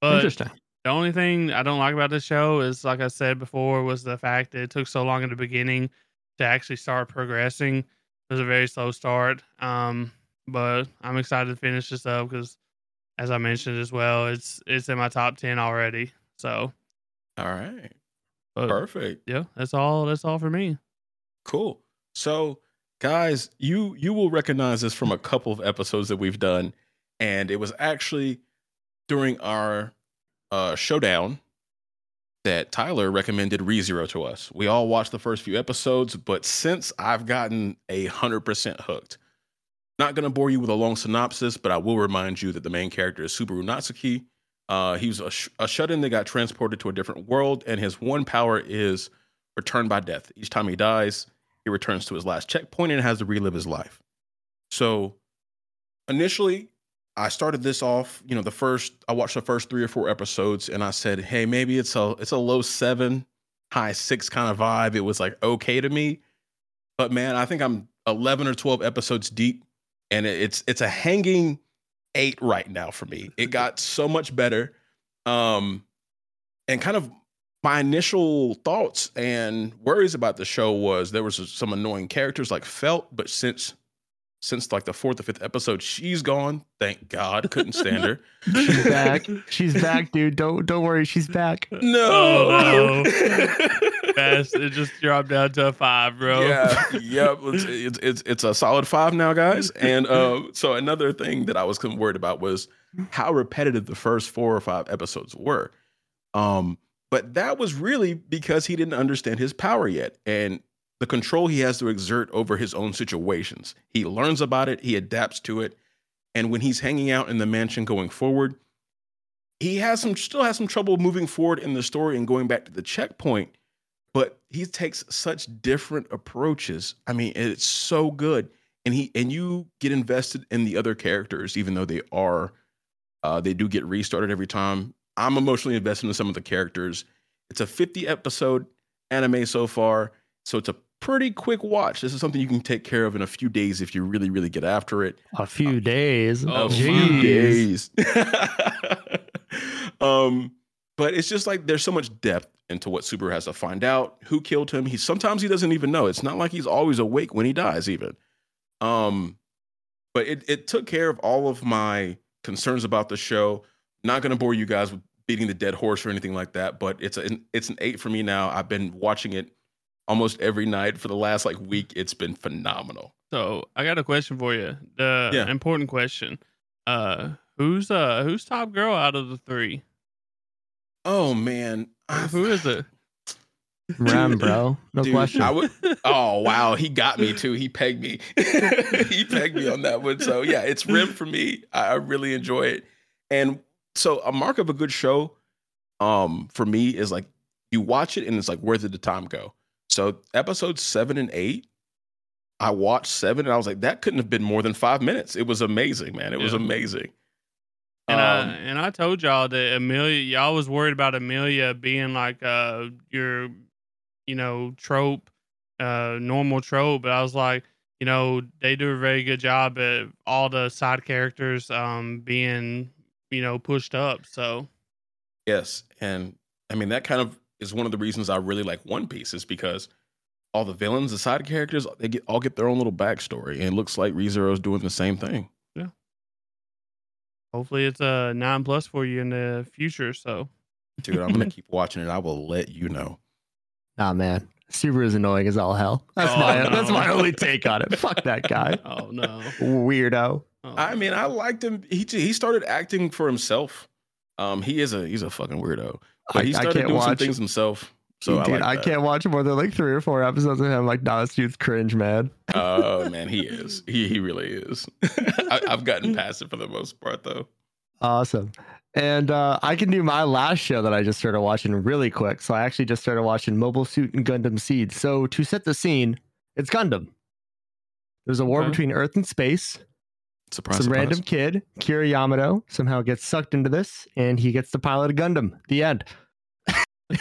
But Interesting. the only thing I don't like about the show is, like I said before, was the fact that it took so long in the beginning to actually start progressing. it was a very slow start. Um, but I'm excited to finish this up because, as I mentioned as well, it's it's in my top ten already. So, All right. but Perfect. yeah, that's all. That's all for me. Cool. So, guys, you you will recognize this from a couple of episodes that we've done, and it was actually during our uh, showdown that Tyler recommended ReZero to us. We all watched the first few episodes, but since I've gotten a hundred percent hooked, not going to bore you with a long synopsis, but I will remind you that the main character is Subaru Natsuki. Uh, he was a, sh- a shut-in that got transported to a different world, and his one power is return by death. Each time he dies, he returns to his last checkpoint and has to relive his life. So initially, I started this off, you know, the first I watched the first three or four episodes and I said, hey, maybe it's a it's a low seven, high six kind of vibe. It was like okay to me. But man, I think I'm 11 or 12 episodes deep and it's it's a hanging eight right now for me. It got so much better. Um and kind of my initial thoughts and worries about the show was there was some annoying characters like Felt, but since since like the fourth or fifth episode, she's gone. Thank God, couldn't stand her. She's back. She's back, dude. Don't don't worry. She's back. No, Fast, it just dropped down to a five, bro. Yeah, yep. It's, it's it's a solid five now, guys. And uh, so another thing that I was worried about was how repetitive the first four or five episodes were. Um, but that was really because he didn't understand his power yet and the control he has to exert over his own situations. He learns about it, he adapts to it, and when he's hanging out in the mansion going forward, he has some still has some trouble moving forward in the story and going back to the checkpoint but he takes such different approaches. I mean, it's so good, and he and you get invested in the other characters, even though they are uh, they do get restarted every time. I'm emotionally invested in some of the characters. It's a 50 episode anime so far, so it's a pretty quick watch. This is something you can take care of in a few days if you really, really get after it A few days. Oh, a Jeez. few days. um, but it's just like there's so much depth into what Subaru has to find out. Who killed him? He sometimes he doesn't even know. It's not like he's always awake when he dies, even. Um, but it it took care of all of my concerns about the show. Not gonna bore you guys with beating the dead horse or anything like that, but it's an it's an eight for me now. I've been watching it almost every night for the last like week. It's been phenomenal. So I got a question for you. The Yeah. important question. Uh, who's uh who's top girl out of the three? Oh man, Who is it? Ram, bro. No Dude, question. I would. Oh wow, he got me too. He pegged me. he pegged me on that one. So yeah, it's Rem for me. I, I really enjoy it. And so a mark of a good show, um, for me is like you watch it and it's like where did the time go? So episodes seven and eight, I watched seven and I was like that couldn't have been more than five minutes. It was amazing, man. It was amazing. And Um, I and I told y'all that Emilia, y'all was worried about Emilia being like uh your, you know, trope, uh, normal trope. But I was like, you know, they do a very good job at all the side characters um being, you know, pushed up. So Yes, and I mean that kind of is one of the reasons I really like One Piece is because all the villains, the side characters, they get all get their own little backstory, and it looks like ReZero is doing the same thing. Hopefully it's a nine plus for you in the future. So Dude, I'm gonna keep watching it. I will let you know. Nah, man. Subaru is annoying as all hell. That's Oh, my no. that's my only take on it. Fuck that guy. oh no. Weirdo. Oh. I mean, I liked him. He he started acting for himself. Um, he is a he's a fucking weirdo, but I- he I started can't doing some things himself. So Dude, I, like I can't watch more than like three or four episodes of him. Like, nah, this dude's cringe, man. Oh man, he is. He he really is. I, I've gotten past it for the most part, though. Awesome. And uh, I can do my last show that I just started watching really quick. So I actually just started watching Mobile Suit and Gundam Seed. So to set the scene, it's Gundam. There's a war Okay. between Earth and space. Surprise! Some surprise. random kid, Kira Yamato, somehow gets sucked into this, and he gets to pilot a Gundam. The end.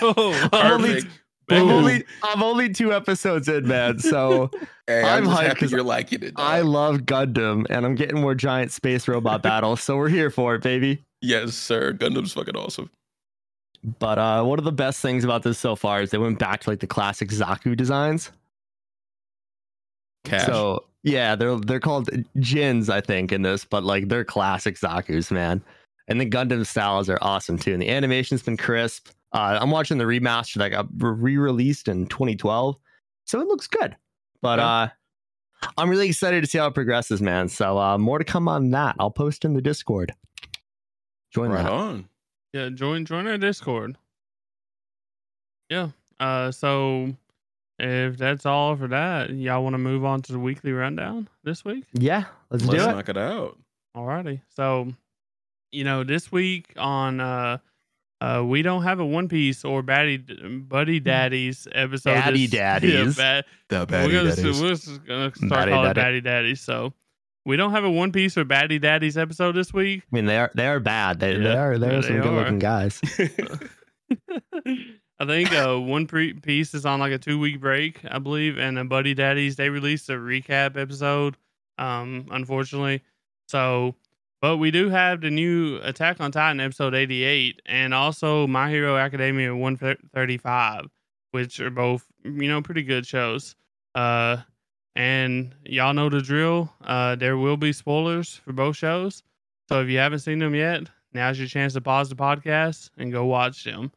Oh, I'm only-. I'm only, I'm only two episodes in, man. So Hey, I'm, I'm hyped happy 'cause you're liking it. I love Gundam, and I'm getting more giant space robot battles. So we're here for it, baby. Yes, sir. Gundam's fucking awesome. But uh, one of the best things about this so far is they went back to like the classic Zaku designs. Cash. So Yeah, they're they're called GINNs, I think, in this, but like they're classic Zaku's, man. And the Gundam styles are awesome too. And the animation's been crisp. Uh, I'm watching the remaster that got re-released in 2012, so it looks good. But Okay. uh, I'm really excited to see how it progresses, man. So uh, more to come on that. I'll post in the Discord. Join right that. on. Yeah, join join our Discord. Yeah. Uh so if that's all for that, y'all want to move on to the weekly rundown this week? Yeah, let's, Let's do it. knock it out. Alrighty. So, you know, this week on uh uh we don't have a One Piece or Baddie Buddy Daddies episode. Baddie this- Daddies. Yeah, bad, The we're gonna, s- we're just gonna start Baddie calling it Daddy. Baddie Daddies. So we don't have a One Piece or Baddie Daddies episode this week. I mean, they are they are bad. They they are they yeah, are they some good looking guys. I think uh, One Piece is on like a two week break, I believe, and the Buddy Daddies they released a recap episode. Um, unfortunately, so but we do have the new Attack on Titan episode eighty eight, and also My Hero Academia one thirty five, which are both you know pretty good shows. Uh, and y'all know the drill. Uh, there will be spoilers for both shows, so if you haven't seen them yet, now's your chance to pause the podcast and go watch them.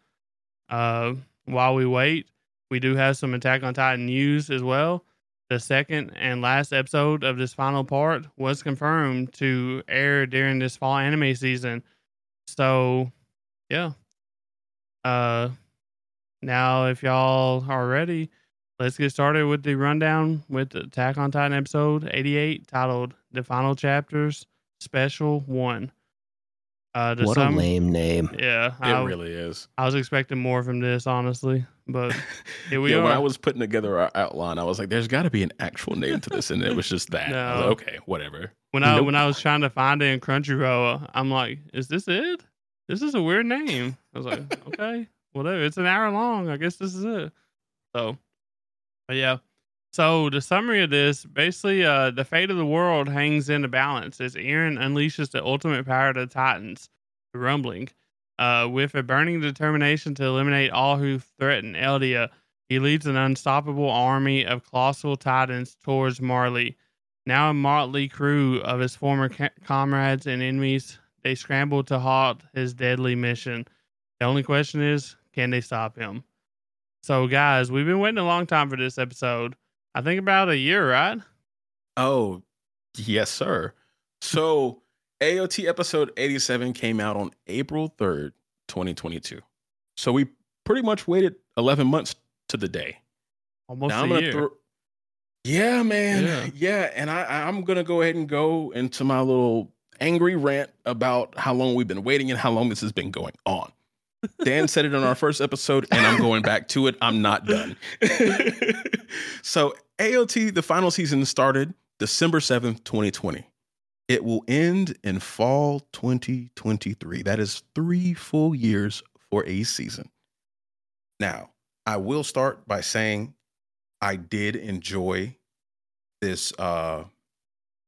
Uh, while we wait, we do have some Attack on Titan news as well. The second and last episode of this final part was confirmed to air during this fall anime season. So, yeah. Uh, now if y'all are ready, let's get started with the rundown with Attack on Titan episode 88 titled The Final Chapters Special 1. Uh, the What a sum- lame name. Yeah, It I, really is. I was expecting more from this, honestly, but here we yeah, when. I was putting together our outline, I was like, "There's got to be an actual name to this," and it was just that. I was like, okay, whatever. when I Nope. when I was trying to find it in Crunchyroll, I'm like, is this it? This is a weird name. I was like, okay, whatever. It's an hour long. I guess this is it. So, but yeah. So the summary of this, basically, uh, the fate of the world hangs in the balance as Eren unleashes the ultimate power of the Titans, the Rumbling, uh, with a burning determination to eliminate all who threaten Eldia. He leads an unstoppable army of colossal Titans towards Marley. Now a motley crew of his former ca- comrades and enemies, they scramble to halt his deadly mission. The only question is, can they stop him? So, guys, we've been waiting a long time for this episode. I think about a year, right? Oh, yes, sir. So AOT episode 87 came out on April 3rd, 2022. So we pretty much waited 11 months to the day. Almost Now a I'm year. throw. Yeah, man. Yeah. Yeah, and I, I'm gonna go ahead and go into my little angry rant about how long we've been waiting and how long this has been going on. Dan said it in our first episode, and I'm going back to it. I'm not done. so AOT, the final season started December 7th, 2020. It will end in fall 2023. That is three full years for a season. Now, I will start by saying I did enjoy this uh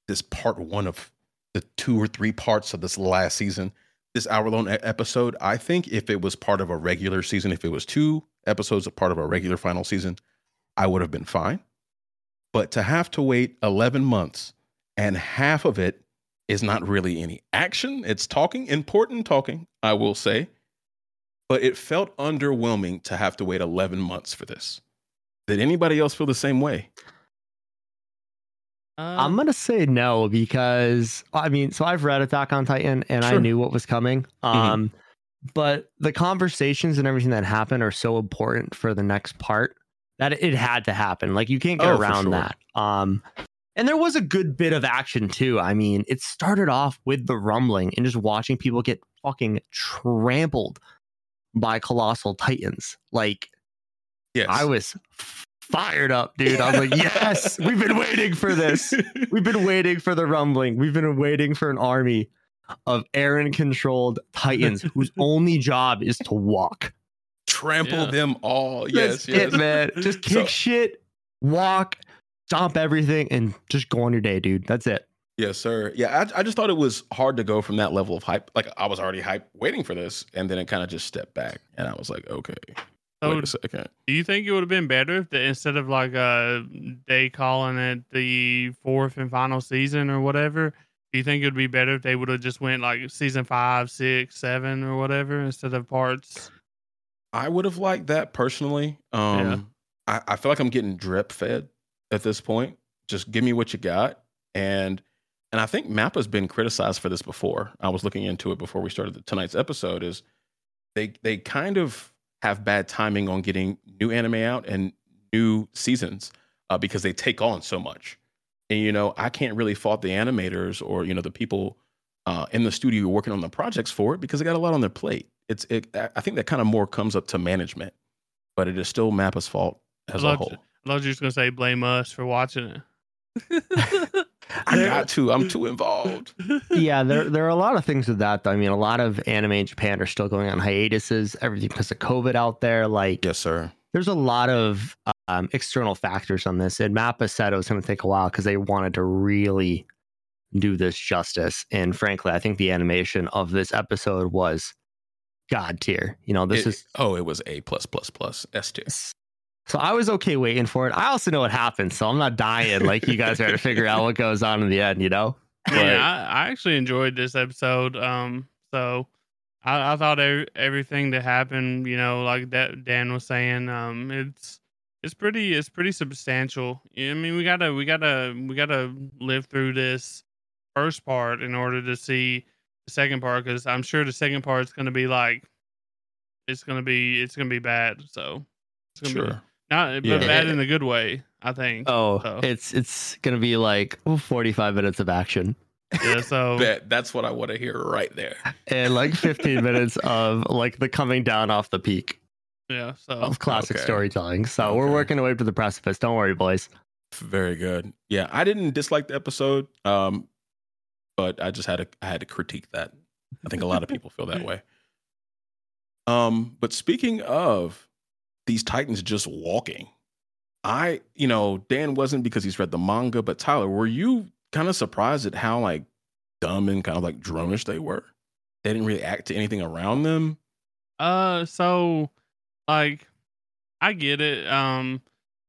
this part one of the two or three parts of this last season. This hour long episode, I think if it was part of a regular season, if it was two episodes of part of a regular final season, I would have been fine. But to have to wait 11 months and half of it is not really any action, it's talking, important talking, I will say. But it felt underwhelming to have to wait 11 months for this. Did anybody else feel the same way? Uh, I'm gonna say no because I mean, so I've read Attack on Titan and I knew what was coming. Um, but the conversations and everything that happened are so important for the next part that it had to happen. Like you can't get Oh, around sure. that. Um, and there was a good bit of action too. I mean, it started off with the rumbling and just watching people get fucking trampled by colossal titans. Like Yes. I was fired up, dude. I was like, yes, we've been waiting for this. We've been waiting for the rumbling. We've been waiting for an army of Eren controlled titans whose only job is to walk. Trample Yeah. them all. Yes, That's yes. it, man. Just kick So- shit, walk, stomp everything, and just go on your day, dude. That's it. Yes, sir. Yeah, I, I just thought it was hard to go from that level of hype. Like I was already hype waiting for this, and then it kind of just stepped back, and I was like, okay, So Wait a second. do you think it would have been better if the, instead of like uh they calling it the fourth and final season or whatever? Do you think it would be better if they would have just went like season five, six, seven, or whatever instead of parts? I would have liked that personally. Um, I, I feel like I'm getting drip fed at this point. Just give me what you got, and and I think Mappa's been criticized for this before. I was looking into it before we started the, tonight's episode. Is they they kind of have bad timing on getting new anime out and new seasons uh, because they take on so much. And you know, I can't really fault the animators or you know the people uh, in the studio working on the projects for it because they got a lot on their plate. It's it, I think that kind of more comes up to management, but it is still Mappa's fault as a Love whole. I thought you were just gonna say blame us for watching it. I got to. I'm too involved. yeah, there there are a lot of things with that. I mean, a lot of anime in Japan are still going on hiatuses. Everything because of COVID out there. Like, Yes, sir. there's a lot of um, external factors on this. And Mappa said it was going to take a while because they wanted to really do this justice. And frankly, I think the animation of this episode was god tier. You know, this It- is oh, it was A plus plus plus S tier. So I was okay waiting for it. I also know what happens, so I'm not dying like you guys are to figure out what goes on in the end. You know. Yeah, I, I actually enjoyed this episode. Um, so I, I thought every, everything that happened, you know, like that Dan was saying, um, it's it's pretty it's pretty substantial. I mean, we gotta we gotta we gotta live through this first part in order to see the second part because I'm sure the second part is gonna be like it's gonna be it's gonna be bad. So it's gonna be Sure. Not but Yeah. bad in a good way. I think. Oh, So- it's it's gonna be like 45 minutes of action Yeah. So Bet that's what I want to hear right there. and like 15 minutes of like the coming down off the peak yeah. So of classic okay. storytelling. So we're working our way to the precipice. Don't worry, boys. Very good. Yeah, I didn't dislike the episode, um, but I just had to I had to critique that. I think a lot of people feel that way. Um, but speaking of these Titans just walking, I you know Dan wasn't because he's read the manga, but Tyler, were you kind of surprised at how like dumb and kind of like dronish they were? They didn't really act to anything around them. Uh, so like, I get it. Um,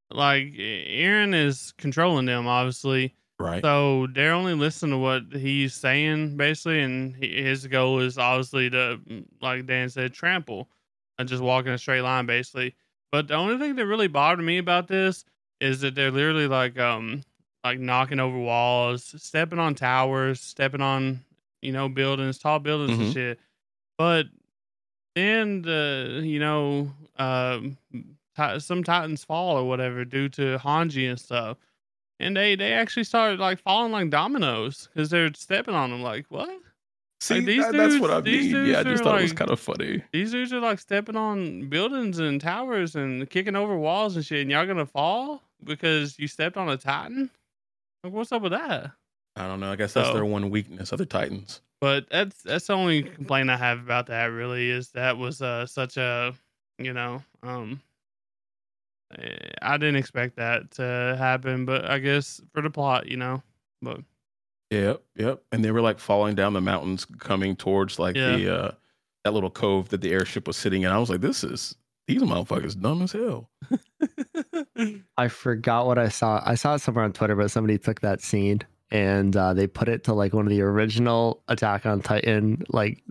like Eren is controlling them, obviously. Right. So they're only listening to what he's saying, basically, and he, his goal is obviously to, like Dan said, trample and just walk in a straight line, basically. But the only thing that really bothered me about this is that they're literally like, um, like knocking over walls, stepping on towers, stepping on, you know, buildings, tall buildings and Mhm. shit. But then the, you know, um, ti- some Titans fall or whatever due to Hanji and stuff and they they actually started like falling like dominoes because they're stepping on them. Like what? See, these that- that's what I dudes- mean. Yeah, I just thought it was kind of funny. These dudes are like stepping on buildings and towers and kicking over walls and shit. And y'all gonna fall because you stepped on a titan? Like what's up with that? I don't know. I guess that's their one weakness. Other Titans. But that's that's the only complaint I have about that. Really, is that was uh, such a you know um. eh, I didn't expect that to happen, but I guess for the plot, you know. But Yep, yep. And they were like falling down the mountains, coming towards like Yeah. the uh that little cove that the airship was sitting in. I was like, this is these motherfuckers dumb as hell. I forgot what I saw. I saw it somewhere on Twitter, but somebody took that scene and uh, they put it to like one of the original Attack on Titan like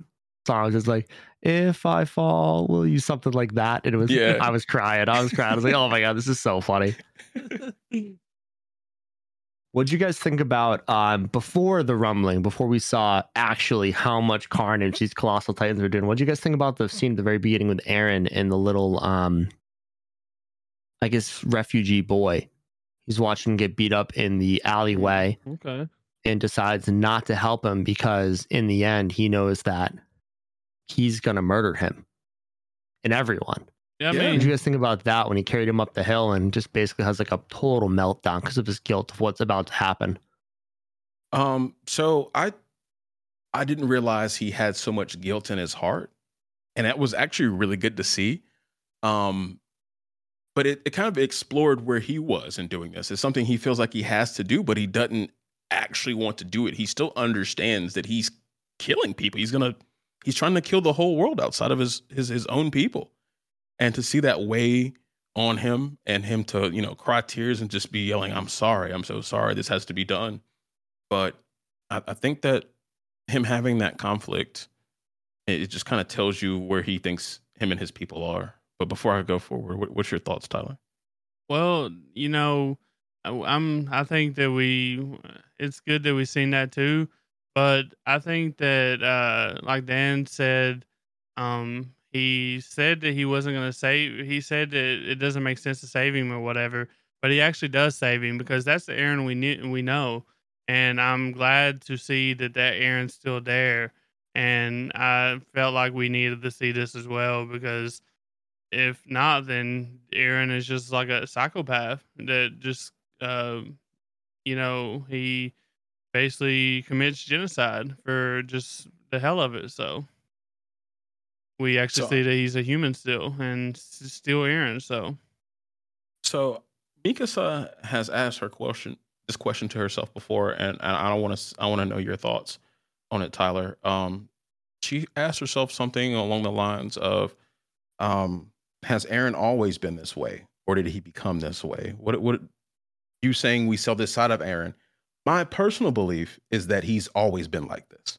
songs. It's like, if I fall, will you something like that? And it was, Yeah. I was crying. I was crying. I was like, oh my God, this is so funny. What'd you guys think about um, before the rumbling, before we saw actually how much carnage these colossal titans were doing? What'd you guys think about the scene at the very beginning with Eren and the little, um, I guess, refugee boy? He's watching him get beat up in the alleyway okay. and decides not to help him because in the end, he knows that he's going to murder him and everyone. Yeah, I Yeah. What mean, did you guys think about that when he carried him up the hill and just basically has like a total meltdown because of his guilt of what's about to happen? Um, so I I didn't realize he had so much guilt in his heart. And that was actually really good to see. Um, but it, it kind of explored where he was in doing this. It's something he feels like he has to do, but he doesn't actually want to do it. He still understands that he's killing people. He's gonna he's trying to kill the whole world outside of his his his own people. And to see that weigh on him and him to you know cry tears and just be yelling, "I'm sorry, I'm so sorry, this has to be done." But I, I think that him having that conflict, it, just kind of tells you where he thinks him and his people are. But before I go forward, what, what's your thoughts, Tyler? Well, you know, I'm. I think that we. It's good that we've seen that too, but I think that, uh, like Dan said, um, he said that he wasn't going to save. He said that it doesn't make sense to save him or whatever, but he actually does save him because that's the Eren we knew, we know, and I'm glad to see that that Eren's still there. And I felt like we needed to see this as well because if not, then Eren is just like a psychopath that just, uh, you know, he basically commits genocide for just the hell of it. So we actually So- see that he's a human still and still Eren. So So Mikasa has asked her question, this question to herself before, and, and I don't want to. I want to know your thoughts on it, Tyler. Um, she asked herself something along the lines of, um, "Has Eren always been this way, or did he become this way?" What what you saying? We sell this side of Eren. My personal belief is that he's always been like this.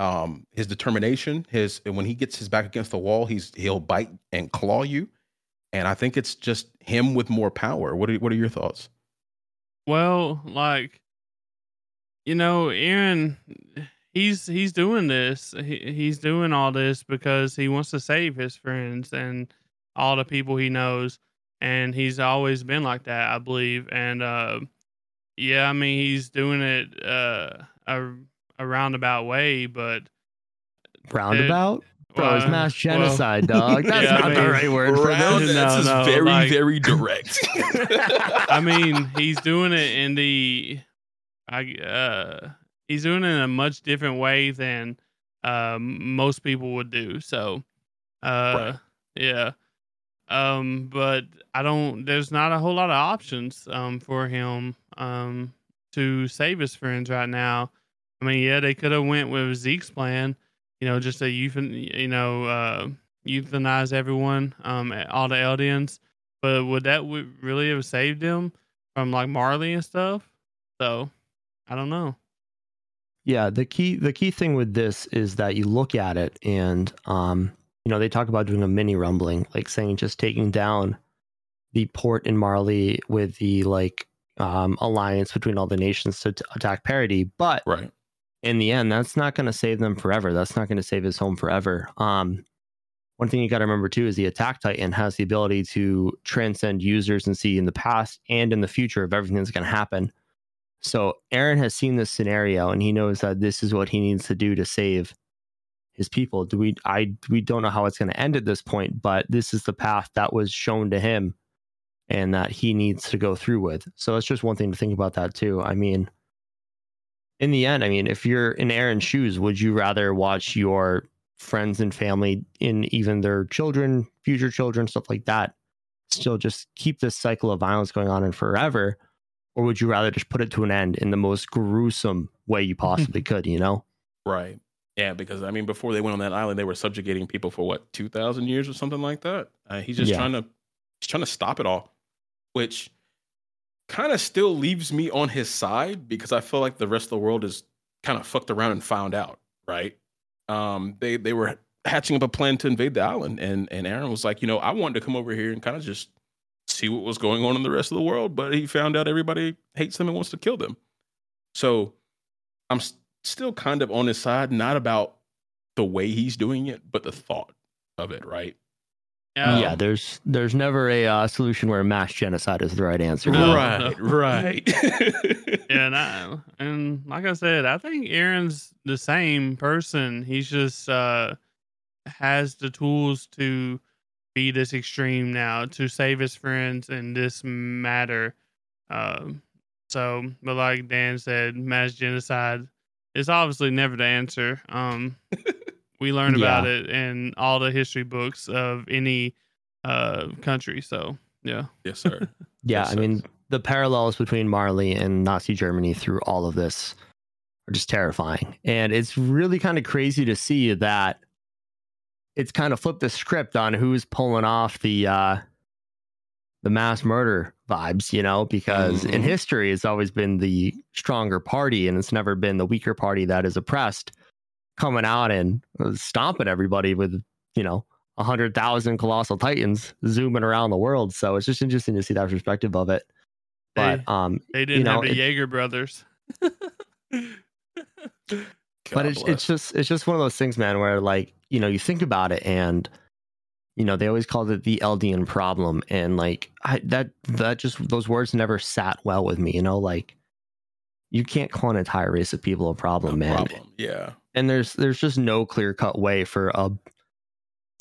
Um, his determination, his when he gets his back against the wall, he's he'll bite and claw you and I think it's just him with more power. What are what are your thoughts? Well, like you know, Eren he's he's doing this. He, he's doing all this because he wants to save his friends and all the people he knows and he's always been like that, I believe. And uh yeah, I mean, he's doing it uh a roundabout way, but Roundabout? Bro, it's well, mass well, genocide, dog. That's yeah, I not the right word for Round, this. No, that's just no, very like- very direct. I mean, he's doing it in the, I uh, he's doing it in a much different way than um most people would do. So, uh, Right. yeah, um, but I don't. There's not a whole lot of options um for him um to save his friends right now. I mean, yeah, they could have went with Zeke's plan. You know, just a euthan, you know, uh, euthanize everyone, um, all the Eldians. But would that w- really have saved him from like Marley and stuff? So, I don't know. Yeah, the key the key thing with this is that you look at it and um, you know, they talk about doing a mini rumbling, like saying just taking down the port in Marley with the like um alliance between all the nations to t- attack Paradis, but right. In the end, that's not going to save them forever. That's not going to save his home forever. Um, one thing you got to remember too is the attack titan has the ability to transcend users and see in the past and in the future of everything that's going to happen. So Eren has seen this scenario and he knows that this is what he needs to do to save his people. Do we? I we don't know how it's going to end at this point, but this is the path that was shown to him and that he needs to go through with. So it's just one thing to think about that too. I mean in the end, I mean, if you're in Eren's shoes, would you rather watch your friends and family, in even their children, future children, stuff like that, still just keep this cycle of violence going on and forever? Or would you rather just put it to an end in the most gruesome way you possibly could, you know? Right. Yeah, because I mean, before they went on that island, they were subjugating people for what two thousand years or something like that. Uh, he's just Yeah. trying to, he's trying to stop it all, which kind of still leaves me on his side because I feel like the rest of the world is kind of fucked around and found out. Right? Um, they they were hatching up a plan to invade the island, and and Eren was like, you know, I wanted to come over here and kind of just see what was going on in the rest of the world, but he found out everybody hates them and wants to kill them. So I'm s- still kind of on his side, not about the way he's doing it, but the thought of it, right? Yeah. yeah, there's there's never a uh, solution where mass genocide is the right answer. No. right, right. Yeah, and, I, and like I said, I think Eren's the same person. He's just uh has the tools to be this extreme now to save his friends in this matter. Um, so, but like Dan said, mass genocide is obviously never the answer. Um, we learn about Yeah. it in all the history books of any uh country. So, yeah. yes, sir. Yeah, Yes, I sir. mean, the parallels between Marley and Nazi Germany through all of this are just terrifying. And it's really kind of crazy to see that it's kind of flipped the script on who's pulling off the uh the mass murder vibes, you know, because in Mhm. history it's always been the stronger party and it's never been the weaker party that is oppressed coming out and stomping everybody with, you know, a hundred thousand colossal titans zooming around the world. So it's just interesting to see that perspective of it. But um They didn't know, have the it- Jaeger brothers. but it's it's just it's just one of those things, man, where like you know you think about it and you know they always called it the Eldian problem, and like I, that that just those words never sat well with me. You know, like you can't call an entire race of people a problem, no man. problem. Yeah. And there's there's just no clear cut way for a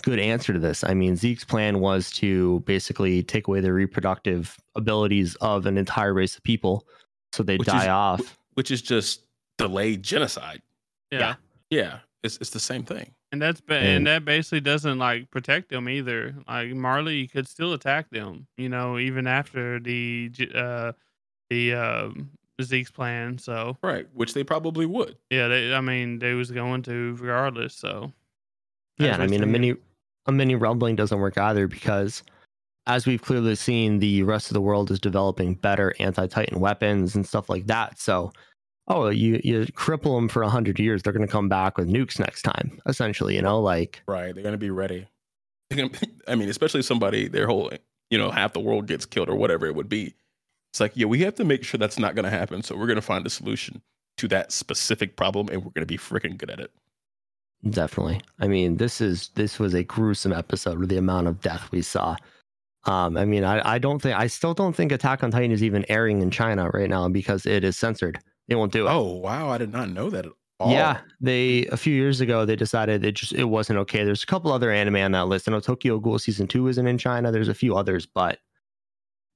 good answer to this. I mean, Zeke's plan was to basically take away the reproductive abilities of an entire race of people, so they Which die is- off. Which is just delayed genocide. Yeah. Yeah. Yeah. It's it's the same thing. And that's ba- And- and that basically doesn't like protect them either. Like Marley could still attack them, you know, even after the uh the um Zeke's plan. So Right. Which they probably would. yeah, they, I mean they was going to regardless. So Yeah, That's and I what's mean a mini a mini rumbling doesn't work either because as we've clearly seen, the rest of the world is developing better anti-titan weapons and stuff like that. So, oh, you you cripple them for a hundred years, they're going to come back with nukes next time. Essentially, you know, like Right. They're gonna be ready. They're gonna, I mean, especially somebody their whole you know, half the world gets killed or whatever it would be. It's like, yeah, we have to make sure that's not gonna happen. So we're gonna find a solution to that specific problem and we're gonna be freaking good at it. definitely. I mean, this is this was a gruesome episode with the amount of death we saw. Um, I mean, I, I don't think I still don't think Attack on Titan is even airing in China right now because it is censored. They won't do it. Oh wow, I did not know that at all. Yeah, they a few years ago they decided it just it wasn't okay. There's a couple other anime on that list. I know Tokyo Ghoul season two isn't in China. There's a few others, but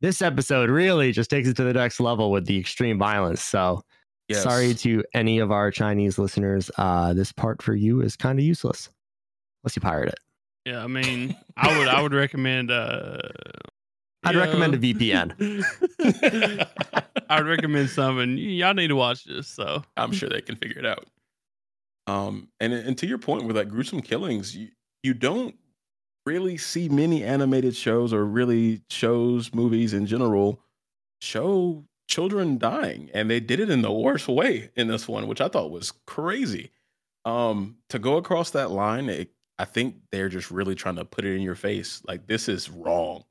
this episode really just takes it to the next level with the extreme violence. So Yes. sorry to any of our Chinese listeners. Uh, this part for you is kind of useless unless you pirate it. yeah, I mean I would I would recommend uh I'd recommend a VPN. I'd recommend something. y'all need to watch this. So I'm sure they can figure it out. Um, and and to your point with like gruesome killings, you you don't really see many animated shows or really shows, movies in general, show children dying, and they did it in the worst way in this one, which I thought was crazy. Um, to go across that line, it, I think they're just really trying to put it in your face, like this is wrong.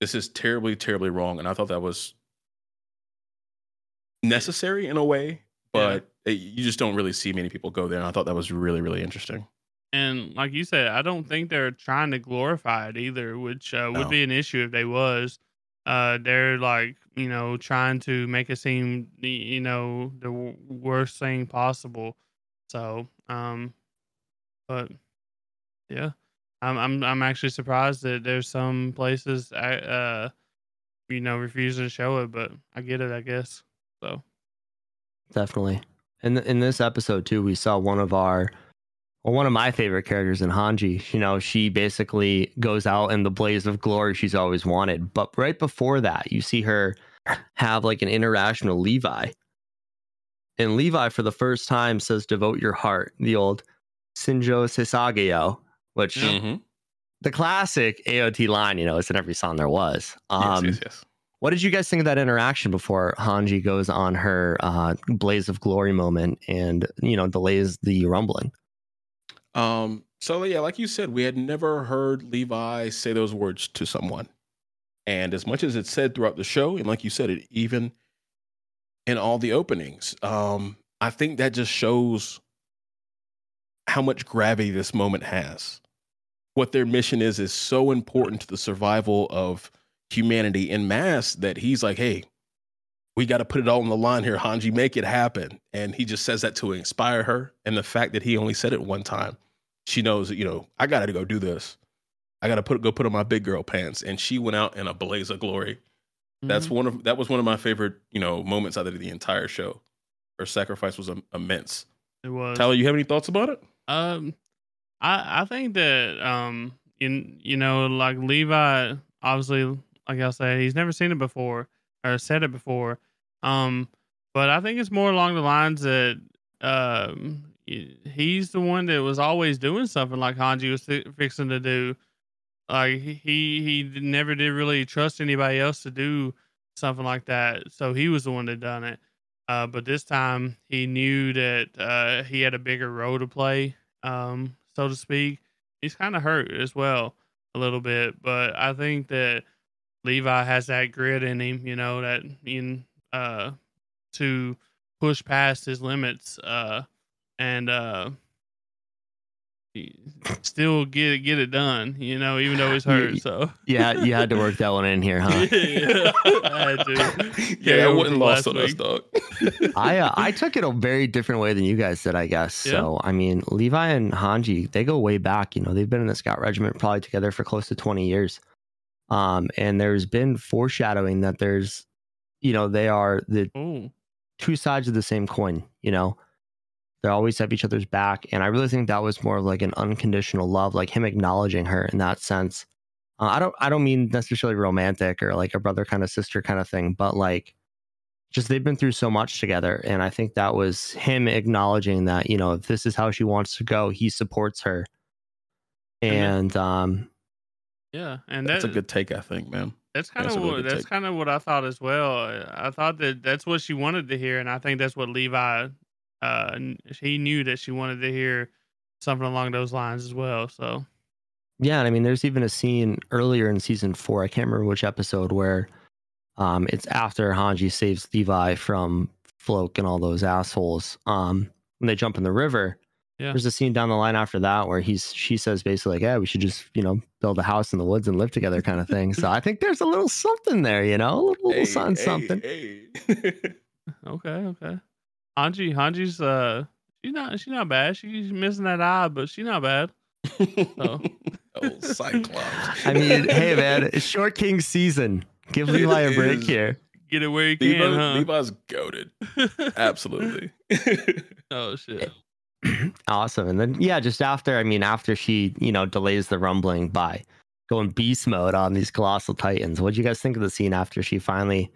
This is terribly, terribly wrong, and I thought that was necessary in a way, but it- you just don't really see many people go there. And I thought that was really, really interesting. And like you said, I don't think they're trying to glorify it either, which uh, would No. be an issue if they was. Uh, they're like, you know, trying to make it seem, you know, the worst thing possible. So, um, but yeah, I'm I'm I'm actually surprised that there's some places, I, uh, you know, refusing to show it, but I get it, I guess. So Definitely. And in this episode too, we saw one of our well, one of my favorite characters in Hanji. You know, she basically goes out in the blaze of glory she's always wanted. But right before that, you see her have like an interaction with Levi. And Levi, for the first time, says, Devote your heart, the old Shinzo Sasageyo, which. Mhm. the classic AOT line, you know, it's in every song there was. Um, yes, yes, yes. what did you guys think of that interaction before Hanji goes on her uh, blaze of glory moment and you know delays the rumbling? Um, so yeah, like you said, we had never heard Levi say those words to someone. And as much as it's said throughout the show, and like you said, it even in all the openings, um, I think that just shows how much gravity this moment has. What their mission is is so important to the survival of humanity in mass that he's like, hey, we got to put it all on the line here, Hanji, make it happen. And he just says that to inspire her. And the fact that he only said it one time, she knows that, you know, I got to go do this. I got to put go put on my big girl pants. And she went out in a blaze of glory. That's mhm. one of that was one of my favorite, you know, moments out of the entire show. Her sacrifice was immense. it was. Tyler, you have any thoughts about it? Um, I I think that um, you you know, like Levi, obviously, like I said, he's never seen it before or said it before. Um, but I think it's more along the lines that um, he's the one that was always doing something like Hanji was fixing to do. Like he he never did really trust anybody else to do something like that, so he was the one that done it. Uh, but this time he knew that uh, he had a bigger role to play, um, so to speak. He's kind of hurt as well a little bit, but I think that Levi has that grit in him, you know, that in uh, to push past his limits uh, and uh, still get it get it done. You know, even though he's hurt. So yeah, you had to work that one in here, huh? yeah, I had to. Yeah, I wasn't lost on us, dog. I uh, I took it a very different way than you guys did, I guess. Yeah. So I mean, Levi and Hanji, they go way back. You know, they've been in the Scout Regiment probably together for close to twenty years. Um, and there's been foreshadowing that there's, you know, they are the Ooh. two sides of the same coin. You know, they always have each other's back. And I really think that was more of like an unconditional love, like him acknowledging her in that sense. Uh, I don't I don't mean necessarily romantic or like a brother kind of sister kind of thing, but like just they've been through so much together. And I think that was him acknowledging that, you know, if this is how she wants to go, he supports her. And um yeah, and that's that, a good take, I think, man. That's kind of what that's kind of what I thought as well. I thought that that's what she wanted to hear, and I think that's what Levi uh, he knew that she wanted to hear something along those lines as well. So, yeah, and I mean, there's even a scene earlier in season four. I can't remember which episode where um, it's after Hanji saves Levi from Floch and all those assholes. Um, when they jump in the river, yeah. there's a scene down the line after that where he's she says basically like, yeah, we should just you know build a house in the woods and live together, kind of thing. so I think there's a little something there, you know, a little, little hey, something, hey, something. Hey. okay, okay. Hanji, Hanji's uh, she's not she's not bad. She's missing that eye, but she's not bad. So. oh, Cyclops. I mean, hey man, it's Short King season. Give Levi a break here. Get it where you Levi, can, huh? Levi's goaded. Absolutely. oh shit. awesome. And then yeah, just after, I mean, after she, you know, delays the rumbling by going beast mode on these colossal titans. What do you guys think of the scene after she finally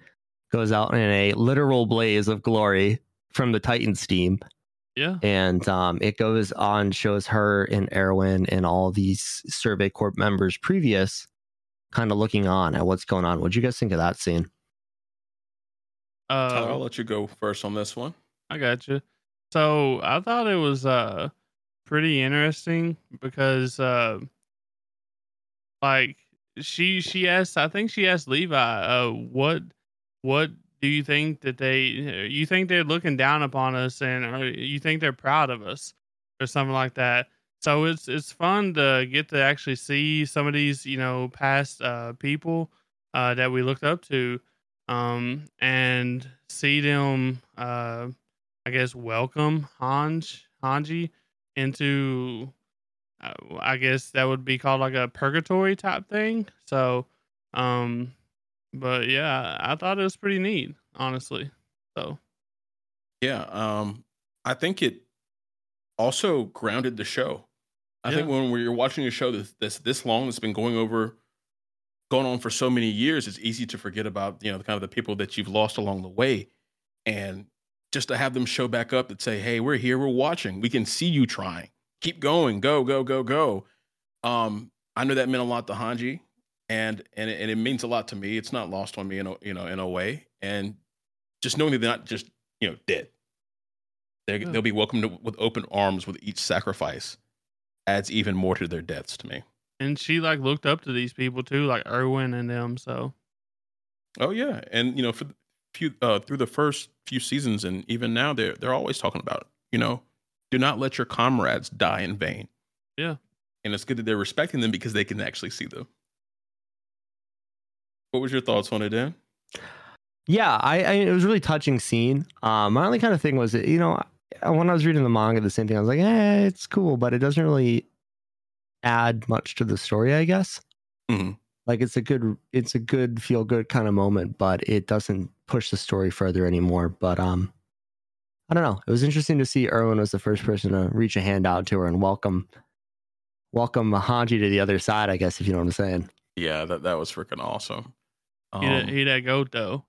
goes out in a literal blaze of glory from the Titans team. Yeah. And um, it goes on, shows her and Erwin and all these Survey Corp members previous kind of looking on at what's going on. What'd you guys think of that scene? Uh, Tyler, I'll let you go first on this one. I got you. So I thought it was uh pretty interesting because uh like she she asked I think she asked Levi uh what what do you think that they you think they're looking down upon us and or you think they're proud of us or something like that? So it's it's fun to get to actually see some of these you know past uh, people uh, that we looked up to um, and see them uh, i guess welcome hanj hanji into uh, i guess that would be called like a purgatory type thing. So um but yeah, I thought it was pretty neat, honestly. So yeah, um, I think it also grounded the show. I yeah. think when we're watching a show that's, that's this long, that's been going over, going on for so many years, it's easy to forget about you know the kind of the people that you've lost along the way, and just to have them show back up and say, "Hey, we're here, we're watching, we can see you trying, keep going, go, go, go, go." Um, I know that meant a lot to Hanji and and it, and it means a lot to me. It's not lost on me in a you know in a way, and just knowing that they're not just you know dead, they yeah. they'll be welcomed with open arms with each sacrifice adds even more to their deaths to me. And she like looked up to these people too, like Erwin and them. So, oh yeah, and you know for few uh, through the first few seasons, and even now they're they're always talking about it. You know, do not let your comrades die in vain. Yeah, and it's good that they're respecting them because they can actually see them. What was your thoughts on it, Dan? Yeah, I, I it was really touching scene. Um, my only kind of thing was, that, you know, when I was reading the manga, the same thing. I was like, eh, it's cool, but it doesn't really add much to the story. I guess. Mm-hmm. Like it's a good, it's a good feel good kind of moment, but it doesn't push the story further anymore. But um, I don't know. It was interesting to see Erwin was the first person to reach a hand out to her and welcome, welcome Hanji to the other side. I guess if you know what I'm saying. Yeah, that that was freaking awesome. Um, he, he that goat though.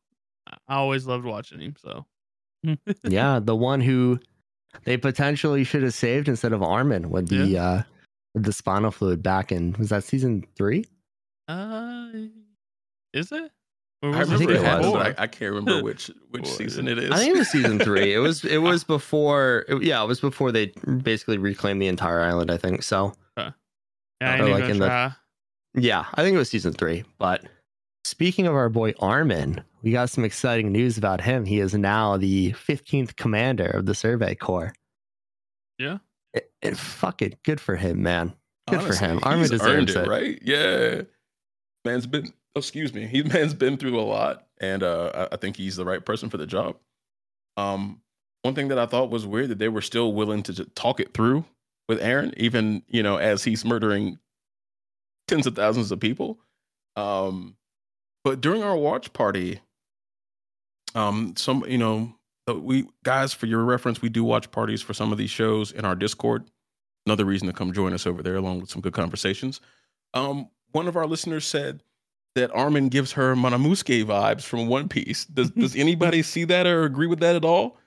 I always loved watching him. So yeah, the one who They potentially should have saved instead of Armin with the Yeah. uh with the spinal fluid back in was that season three? Uh, is it? Or I was remember it it happened, but I, I can't remember which which Boy. season it is. I think it was season three. It was it was before it- yeah, it was before they basically reclaimed the entire island, I think. So Yeah, I Or ain't even like gonna in the- yeah, I think it was season three. But speaking of our boy Armin, we got some exciting news about him. He is now the 15th commander of the Survey Corps. Yeah. It, it, fuck it. Good for him, man. Good for him. Armin deserves it, it. right? Yeah, man's been. oh, excuse me, he man's been through a lot, and uh, I, I think he's the right person for the job. Um, one thing that I thought was weird that they were still willing to talk it through with Eren, even you know as he's murdering tens of thousands of people. Um, but during our watch party, um, some you know uh, we guys for your reference, we do watch parties for some of these shows in our Discord another reason to come join us over there along with some good conversations. Um, one of our listeners said that Armin gives her Momonosuke vibes from One Piece. Does does anybody see that or agree with that at all?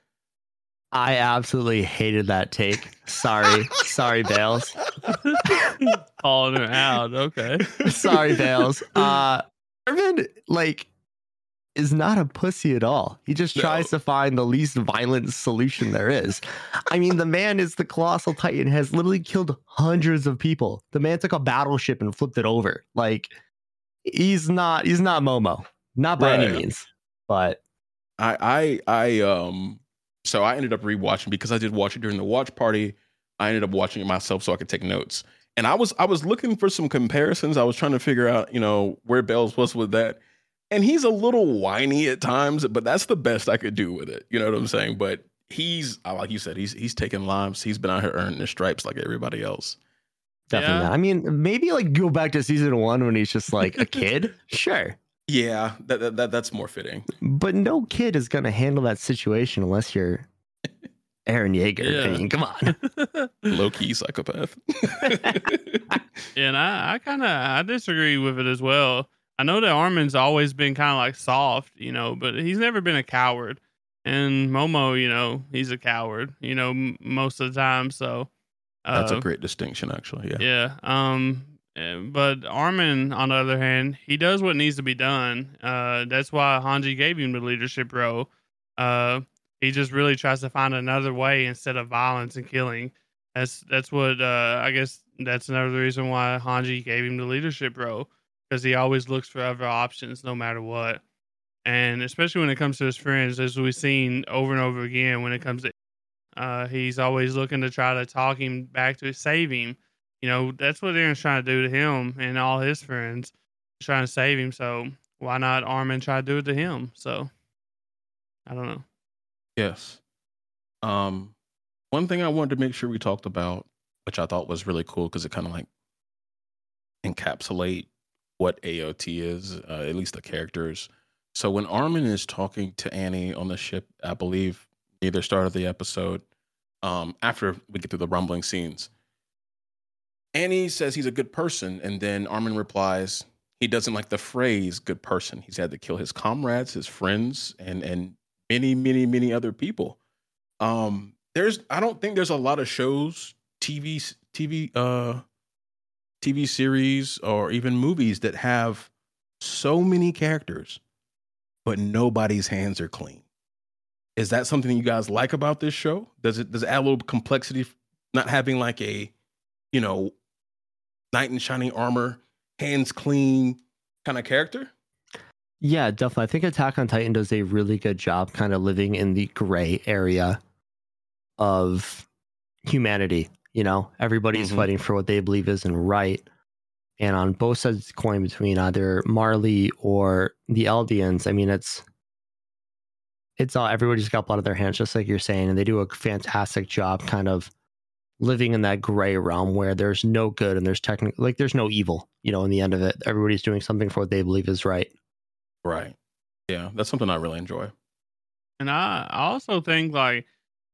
I absolutely hated that take. Sorry. Sorry, Bales. Calling her out. Okay. Sorry, Bales. Uh Armin, like, is not a pussy at all. He just No. tries to find the least violent solution there is. I mean, the man is the colossal titan, has literally killed hundreds of people. The man took a battleship and flipped it over. Like, he's not he's not Momo. Not by any means. But I I I um so I ended up rewatching because I did watch it during the watch party. I ended up watching it myself so I could take notes. And I was I was looking for some comparisons. I was trying to figure out, you know, where Bells was with that. And he's a little whiny at times, but that's the best I could do with it. You know what I'm saying? But he's like you said, he's he's taking lives. He's been out here earning his stripes like everybody else. definitely Yeah. I mean, maybe like go back to season one when he's just like a kid. sure. Yeah, that, that, that that's more fitting. But no kid is gonna handle that situation unless you're Eren Yeager. I mean, come on. Low key psychopath. and I, I kind of I disagree with it as well. I know that Armin's always been kind of like soft, you know, but he's never been a coward. And Momo, you know, he's a coward, you know, m- most of the time. So that's uh, a great distinction, actually. Yeah. Yeah. Um. eh, But Armin, on the other hand, he does what needs to be done. Uh. That's why Hanji gave him the leadership role. Uh. He just really tries to find another way instead of violence and killing. That's that's what uh. I guess that's another reason why Hanji gave him the leadership role because he always looks for other options no matter what. And especially when it comes to his friends, as we've seen over and over again, when it comes to uh, he's always looking to try to talk him back to save him. You know, that's what Eren's trying to do to him and all his friends, trying to save him. So why not Armin try to do it to him? So I don't know. Yes. Um, one thing I wanted to make sure we talked about, which I thought was really cool because it kind of like encapsulate what AOT is, uh, at least the characters. So when Armin is talking to Annie on the ship, I believe the start of the episode, um, after we get through the rumbling scenes, Annie says he's a good person, and then Armin replies he doesn't like the phrase "good person." He's had to kill his comrades, his friends, and and many, many, many other people. Um, there's I don't think there's a lot of shows, TV, TV, uh, TV series, or even movies that have so many characters, but nobody's hands are clean. Is that something you guys like about this show? Does it does it add a little complexity, not having like a, you know, knight in shining armor, hands clean kind of character? Yeah, definitely. I think Attack on Titan does a really good job kind of living in the gray area of humanity. You know, everybody's Mhm. fighting for what they believe isn't right. And on both sides of the coin between either Marley or the Eldians, I mean, it's it's all everybody's got blood on their hands, just like you're saying, and they do a fantastic job kind of living in that gray realm where there's no good and there's technically like there's no evil, you know, in the end of it. Everybody's doing something for what they believe is right. Right. Yeah, that's something I really enjoy. And I, also think like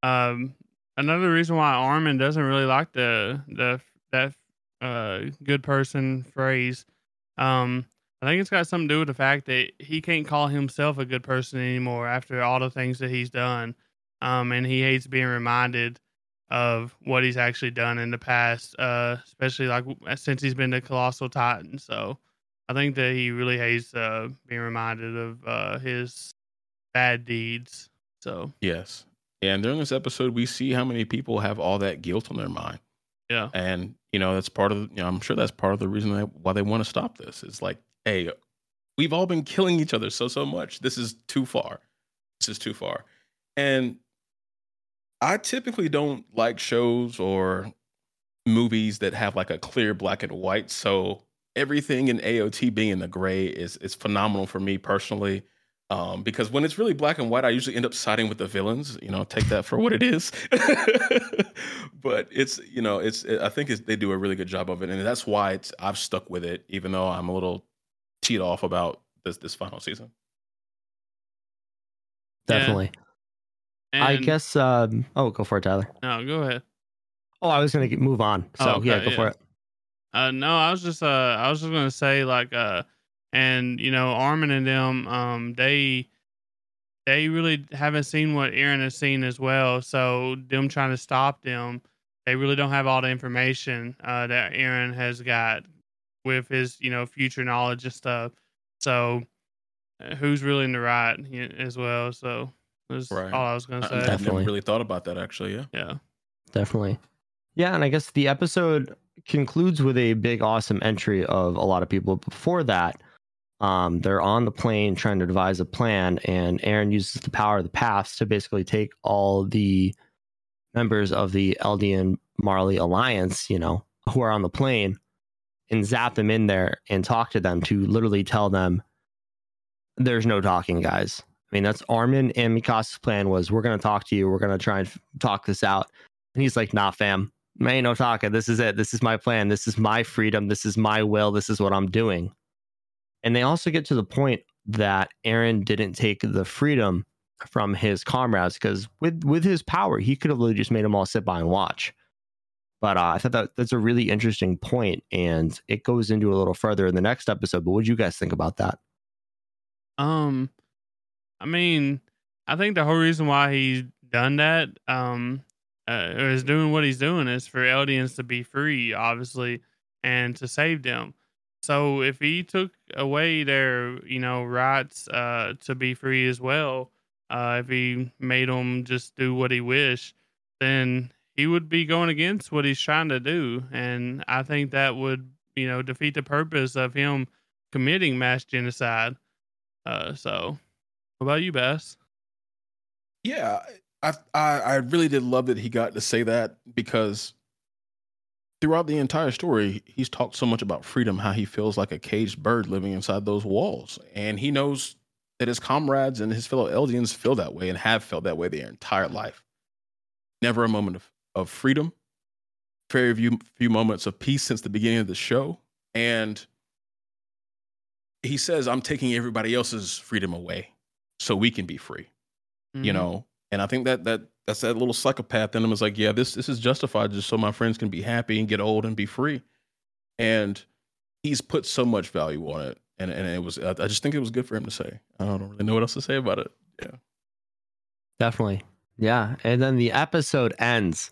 um another reason why Armin doesn't really like the the that uh good person phrase. Um I think it's got something to do with the fact that he can't call himself a good person anymore after all the things that he's done. um, and he hates being reminded of what he's actually done in the past, uh, especially like since he's been the Colossal Titan. So I think that he really hates uh, being reminded of uh, his bad deeds. So Yes. And during this episode, we see how many people have all that guilt on their mind. yeah, And, you know, that's part of, you know, I'm sure that's part of the reason they, why they want to stop this. It's like, hey, we've all been killing each other so, so much. This is too far. This is too far. And I typically don't like shows or movies that have like a clear black and white. So everything in AOT being in the gray is is phenomenal for me personally. Um, because when it's really black and white, I usually end up siding with the villains. You know, take that for what it is. but it's you know, it's I think it's, they do a really good job of it, and that's why it's I've stuck with it, even though I'm a little teed off about this this final season. Yeah. Definitely. I guess. Um, oh, go for it, Tyler. No, go ahead. Oh, I was gonna move on. So Oh, yeah, okay, go for it. Uh, no, I was just uh, I was just gonna say like uh, and you know Armin and them um they they really haven't seen what Eren has seen as well. So them trying to stop them, they really don't have all the information uh, that Eren has got with his you know future knowledge and stuff. So uh, who's really in the right as well? So that's Right. all I was gonna say. I've never really thought about that actually. Yeah. yeah. Definitely. Yeah, and I guess the episode concludes with a big, awesome entry of a lot of people. Before that, um, they're on the plane trying to devise a plan, and Eren uses the power of the paths to basically take all the members of the Eldian Marley Alliance, you know, who are on the plane, and zap them in there and talk to them to literally tell them there's no talking, guys. I mean, that's Armin and Mikasa's plan was we're going to talk to you. We're going to try and f- talk this out. And he's like, nah, fam, no talking. This is it. This is my plan. This is my freedom. This is my will. This is what I'm doing. And they also get to the point that Eren didn't take the freedom from his comrades because with with his power, he could have literally just made them all sit by and watch. But uh, I thought that that's a really interesting point, and it goes into a little further in the next episode. But what do you guys think about that? Um, I mean, I think the whole reason why he's done that, um, uh, is doing what he's doing is for Eldians to be free, obviously, and to save them. So if he took away their, you know, rights uh, to be free as well, uh, if he made them just do what he wished, then he would be going against what he's trying to do, and I think that would, you know, defeat the purpose of him committing mass genocide. Uh, so, what about you, Bass? Yeah, I, I I really did love that he got to say that because throughout the entire story, he's talked so much about freedom, how he feels like a caged bird living inside those walls, and he knows that his comrades and his fellow Eldians feel that way and have felt that way their entire life. Never a moment of, of freedom, very few few moments of peace since the beginning of the show, and he says, "I'm taking everybody else's freedom away so we can be free." Mm-hmm. you know and i think that that that's that little psychopath in him is like yeah this this is justified just so my friends can be happy and get old and be free. And he's put so much value on it. And and it was i I just think it was good for him to say. I don't really know what else to say about it. Yeah. Definitely. Yeah. And then the episode ends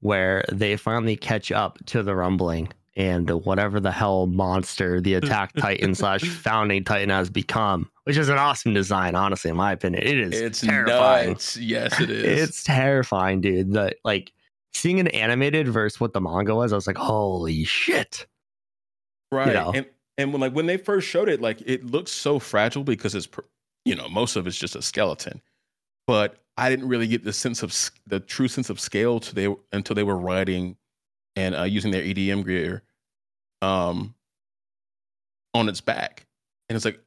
where they finally catch up to the rumbling and whatever the hell monster the attack titan slash founding titan has become, which is an awesome design, honestly, in my opinion. It is it's terrifying. nuts. yes it is It's terrifying, dude. The like seeing an animated versus what the manga was, I was like, holy shit. right know. and and when like when they first showed it like it looks so fragile because it's you know most of it's just a skeleton but i didn't really get the sense of the true sense of scale to they until they were riding and uh, using their ODM gear um on its back and it's like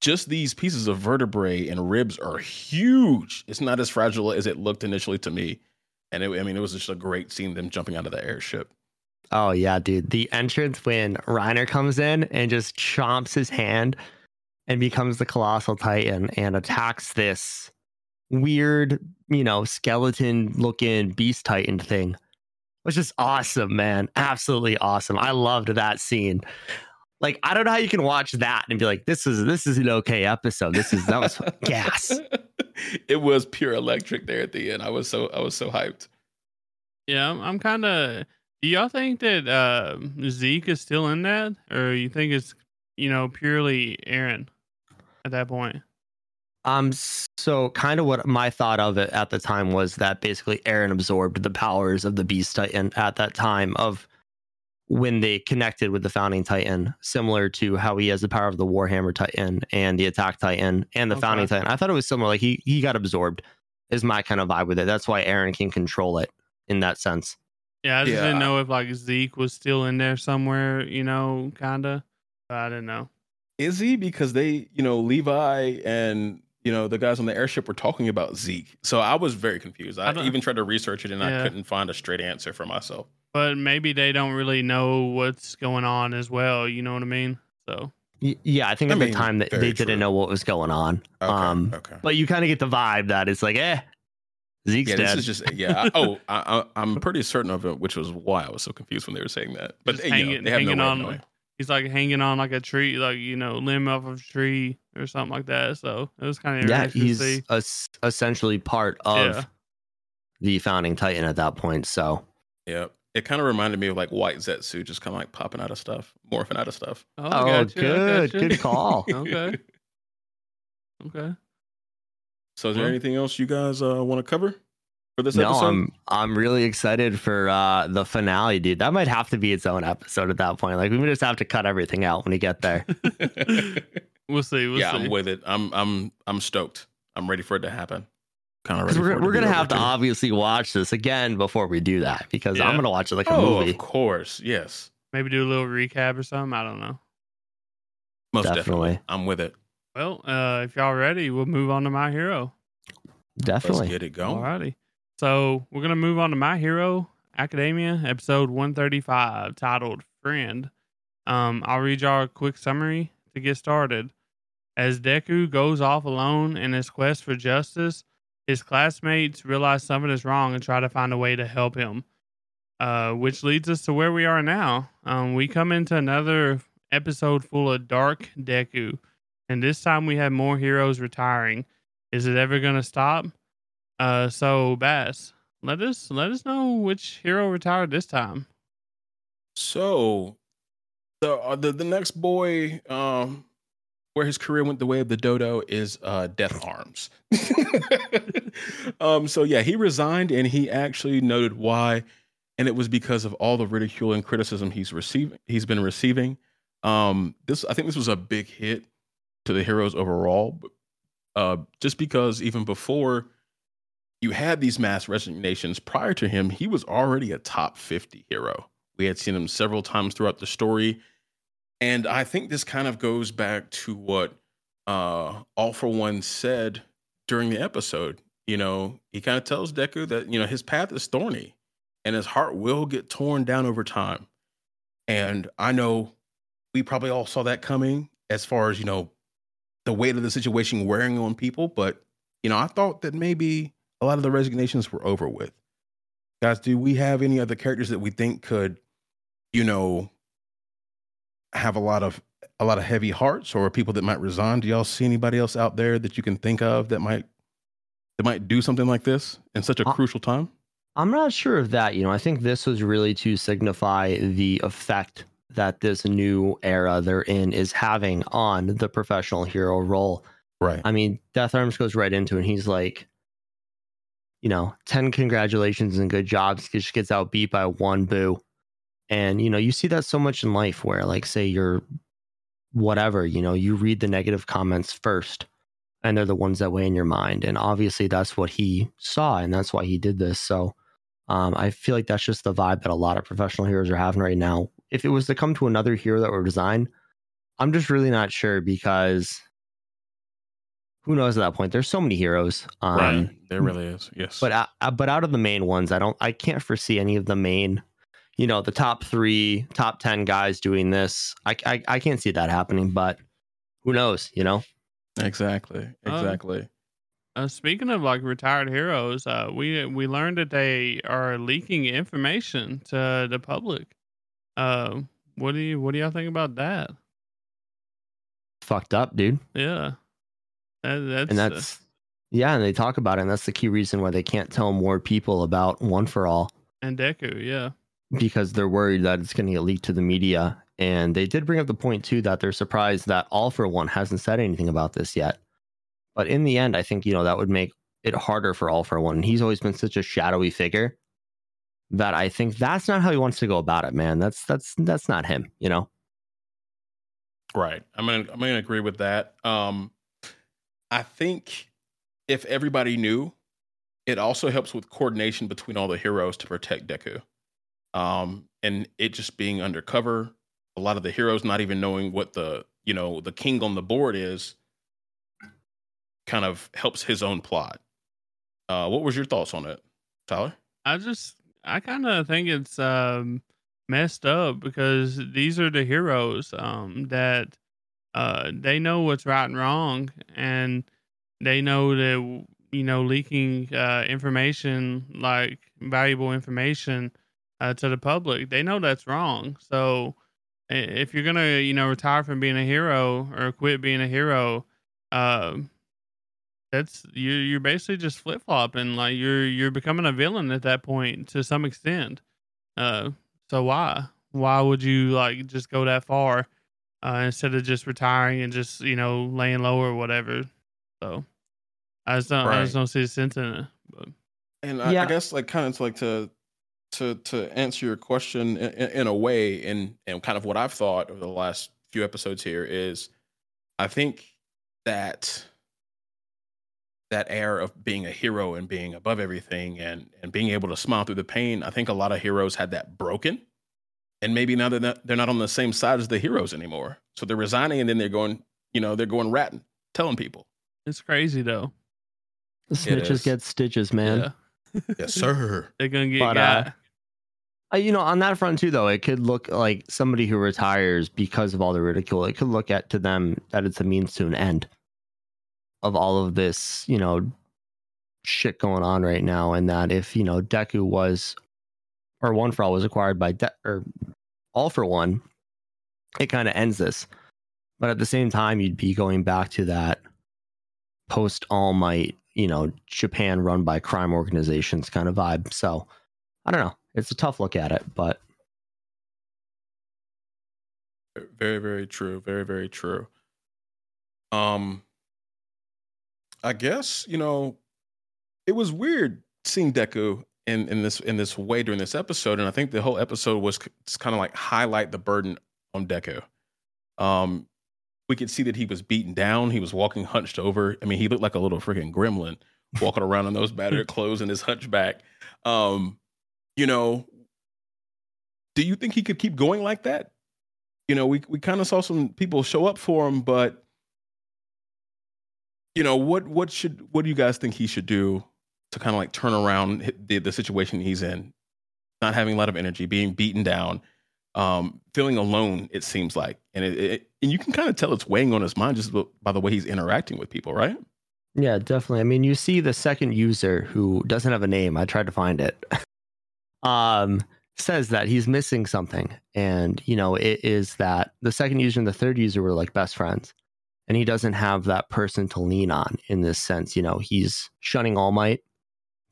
just these pieces of vertebrae and ribs are huge it's not as fragile as it looked initially to me and it, i mean it was just a great scene them jumping out of the airship Oh yeah, dude. The entrance when Reiner comes in and just chomps his hand and becomes the colossal titan and attacks this weird, you know, skeleton looking beast titan thing. Was just awesome, man. Absolutely awesome. I loved that scene. Like, I don't know how you can watch that and be like, this is this is an okay episode. This is that was gas. it was pure electric there at the end. I was so I was so hyped. Yeah, I'm, I'm kind of. Do y'all think that uh, Zeke is still in that, or you think it's you know purely Eren at that point? Um, so kind of what my thought of it at the time was that basically Eren absorbed the powers of the Beast Titan at that time of when they connected with the Founding Titan, similar to how he has the power of the Warhammer Titan and the Attack Titan and the Okay. Founding Titan. I thought it was similar. Like he he got absorbed. Is my kind of vibe with it. That's why Eren can control it in that sense. Yeah, I just Yeah. didn't know if like Zeke was still in there somewhere. You know, kinda. I didn't know. Is he? Because they, you know, Levi and you know the guys on the airship were talking about Zeke. So I was very confused. I, I even tried to research it and I couldn't find a straight answer for myself. But maybe they don't really know what's going on as well. You know what I mean? So yeah, I think I at mean, the time that very they didn't true. know what was going on. Okay. Um, okay. but you kind of get the vibe that it's like, eh, Zeke's Yeah, dead. this is just yeah. I, oh, I, I, I'm pretty certain of it, which was why I was so confused when they were saying that. But Just you know, they have no hanging way of on, knowing. He's like hanging on like a tree, like you know, limb off of a tree or something like that. So it was kind of yeah, interesting to he's see. es- essentially part of Yeah. the founding titan at that point. So Yeah, it kind of reminded me of like White Zetsu, just kind of like popping out of stuff, morphing out of stuff. Oh, oh, gotcha, good, gotcha. good call. Okay. Okay. So, is there anything else you guys uh, want to cover for this no, episode? I'm I'm really excited for uh, the finale, dude. That might have to be its own episode at that point. Like we just have to cut everything out when we get there. We'll see. We'll yeah, see. I'm with it. I'm I'm I'm stoked. I'm ready for it to happen. Kind of 'Cause ready. we're for we're gonna have to too. obviously watch this again before we do that because I'm gonna watch it like a Oh, movie. of course, yes, Maybe do a little recap or something. I don't know. most definitely. Definitely. I'm with it. Well, uh, if y'all ready, we'll move on to my hero. Definitely. Let's get it going. Alrighty. So we're gonna move on to My Hero Academia, episode one thirty five, titled "Friend." Um, I'll read y'all a quick summary to get started. As Deku goes off alone in his quest for justice, his classmates realize something is wrong and try to find a way to help him. Uh, which leads us to where we are now. Um, we come into another episode full of dark Deku, and this time we have more heroes retiring. Is it ever gonna stop? Uh, so Bass, let us let us know which hero retired this time. So, the uh, the the next boy, um, where his career went the way of the dodo is uh, Death Arms. um, so yeah, he resigned, and he actually noted why, and it was because of all the ridicule and criticism he's receiving. He's been receiving. Um, this I think this was a big hit to the heroes overall, uh, just because even before you had these mass resignations prior to him, he was already a top fifty hero. We had seen him several times throughout the story. And I think this kind of goes back to what uh, All for One said during the episode. You know, he kind of tells Deku that, you know, his path is thorny and his heart will get torn down over time. And I know we probably all saw that coming as far as, you know, the weight of the situation wearing on people. But, you know, I thought that maybe a lot of the resignations were over with. Guys, do we have any other characters that we think could, you know, have a lot of a lot of heavy hearts or people that might resign? Do y'all see anybody else out there that you can think of that might that might do something like this in such a Uh, crucial time? I'm not sure of that. You know, I think this was really to signify the effect that this new era they're in is having on the professional hero role. Right. I mean, Death Arms goes right into it. And he's like, you know, 10 congratulations and good jobs. Just gets outbeat by one boo. And, you know, you see that so much in life where, like, say you're whatever, you know, you read the negative comments first and they're the ones that weigh in your mind. And obviously that's what he saw and that's why he did this. So um, I feel like that's just the vibe that a lot of professional heroes are having right now. If it was to come to another hero that were designed, I'm just really not sure because who knows at that point? There's so many heroes. Um, right. There really is. Yes. But uh, uh, but out of the main ones, I don't I can't foresee any of the main, you know, the top three, top ten guys doing this. I I, I can't see that happening. But who knows? You know. exactly. Um, Exactly. Uh, speaking of like retired heroes, uh, we we learned that they are leaking information to the public. Uh, what do you what do y'all think about that? Fucked up, dude. Yeah, that, that's, And uh, that's Yeah, and they talk about it, and that's the key reason why they can't tell more people about One for All And Deku, yeah. because they're worried that it's going to get leaked to the media. And they did bring up the point too that they're surprised that All for One hasn't said anything about this yet. But in the end, I think you know that would make it harder for All for One. He's always been such a shadowy figure that I think that's not how he wants to go about it, man. That's that's that's not him, you know. Right. I'm gonna I'm gonna agree with that. Um, I think if everybody knew, it also helps with coordination between all the heroes to protect Deku. Um, and it just being undercover, a lot of the heroes not even knowing what the you know the king on the board is, kind of helps his own plot. Uh, what was your thoughts on it, Tyler? I just I kind of think it's um messed up because these are the heroes um that uh they know what's right and wrong and they know that you know leaking uh information like valuable information uh, to the public they know that's wrong so if you're gonna you know retire from being a hero or quit being a hero um that's you you're basically just flip flopping. Like you're you're becoming a villain at that point to some extent. Uh, so why why would you like just go that far uh, instead of just retiring and just you know laying low or whatever? So I just don't I just don't see the sense in it. But And I, I guess like kind of like to to to answer your question in, in, in a way, and and kind of what I've thought over the last few episodes here is, I think that that air of being a hero and being above everything and and being able to smile through the pain. I think a lot of heroes had that broken, and maybe now they're not they're not on the same side as the heroes anymore. So they're resigning, and then they're going, you know, they're going ratting, telling people. it's crazy though. The snitches get stitches, man. Yeah, Yes, sir. they're gonna get But, uh, got. Uh, you know, on that front too, though, it could look like somebody who retires because of all the ridicule. It could look at to them that it's a means to an end of all of this, you know, shit going on right now, and that if you know Deku was or One for All was acquired by De- or All for One, it kind of ends this. But at the same time, you'd be going back to that post All Might, you know, Japan run by crime organizations kind of vibe. So I don't know. It's a tough look at it, but Very, very true. Very, very true. Um, I guess you know, it was weird seeing Deku in in this in this way during this episode, and I think the whole episode was kind of like highlight the burden on Deku. Um, we could see that he was beaten down. He was walking hunched over. I mean, he looked like a little freaking gremlin walking around in those battered clothes and his hunchback. Um, you know, do you think he could keep going like that? you know, we we kind of saw some people show up for him, but you know, what what should what do you guys think he should do to kind of like turn around the the situation he's in? Not having a lot of energy, being beaten down, um, feeling alone. It seems like, and it, it and you can kind of tell it's weighing on his mind just by the way he's interacting with people, right? yeah, definitely. I mean, you see the second user who doesn't have a name. I tried to find it. um, says that he's missing something, and you know, it is that the second user and the third user were like best friends, and he doesn't have that person to lean on in this sense. You know, he's shunning All Might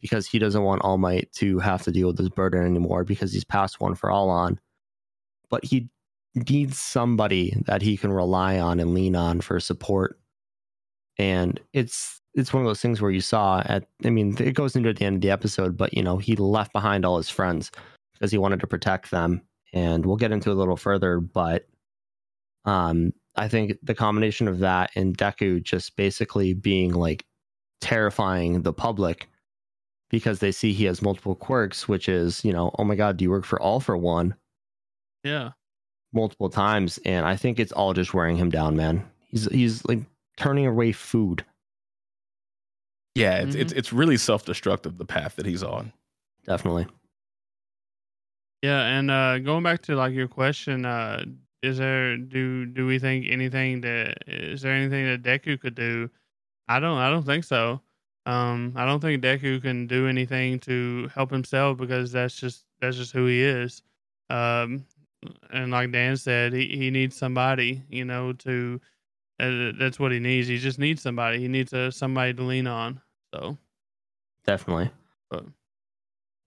because he doesn't want All Might to have to deal with this burden anymore because he's passed one for all on. But he needs somebody that he can rely on and lean on for support. And it's it's one of those things where you saw at I mean, it goes into the end of the episode, but you know, he left behind all his friends because he wanted to protect them. And we'll get into a little further, but um I think the combination of that and Deku just basically being like terrifying the public because they see he has multiple quirks, which is, you know, oh my god, do you work for all for one Yeah, multiple times? And I think it's all just wearing him down, man. He's he's like turning away food. Yeah, it's it's it's really self destructive the path that he's on. Definitely. yeah. And uh, going back to like your question, uh, is there do do we think anything that is there anything that Deku could do? I don't I don't think so. Um, I don't think Deku can do anything to help himself because that's just that's just who he is. Um, and like Dan said, he, he needs somebody, you know, to uh, that's what he needs. He just needs somebody. He needs a, somebody to lean on. So Definitely. But-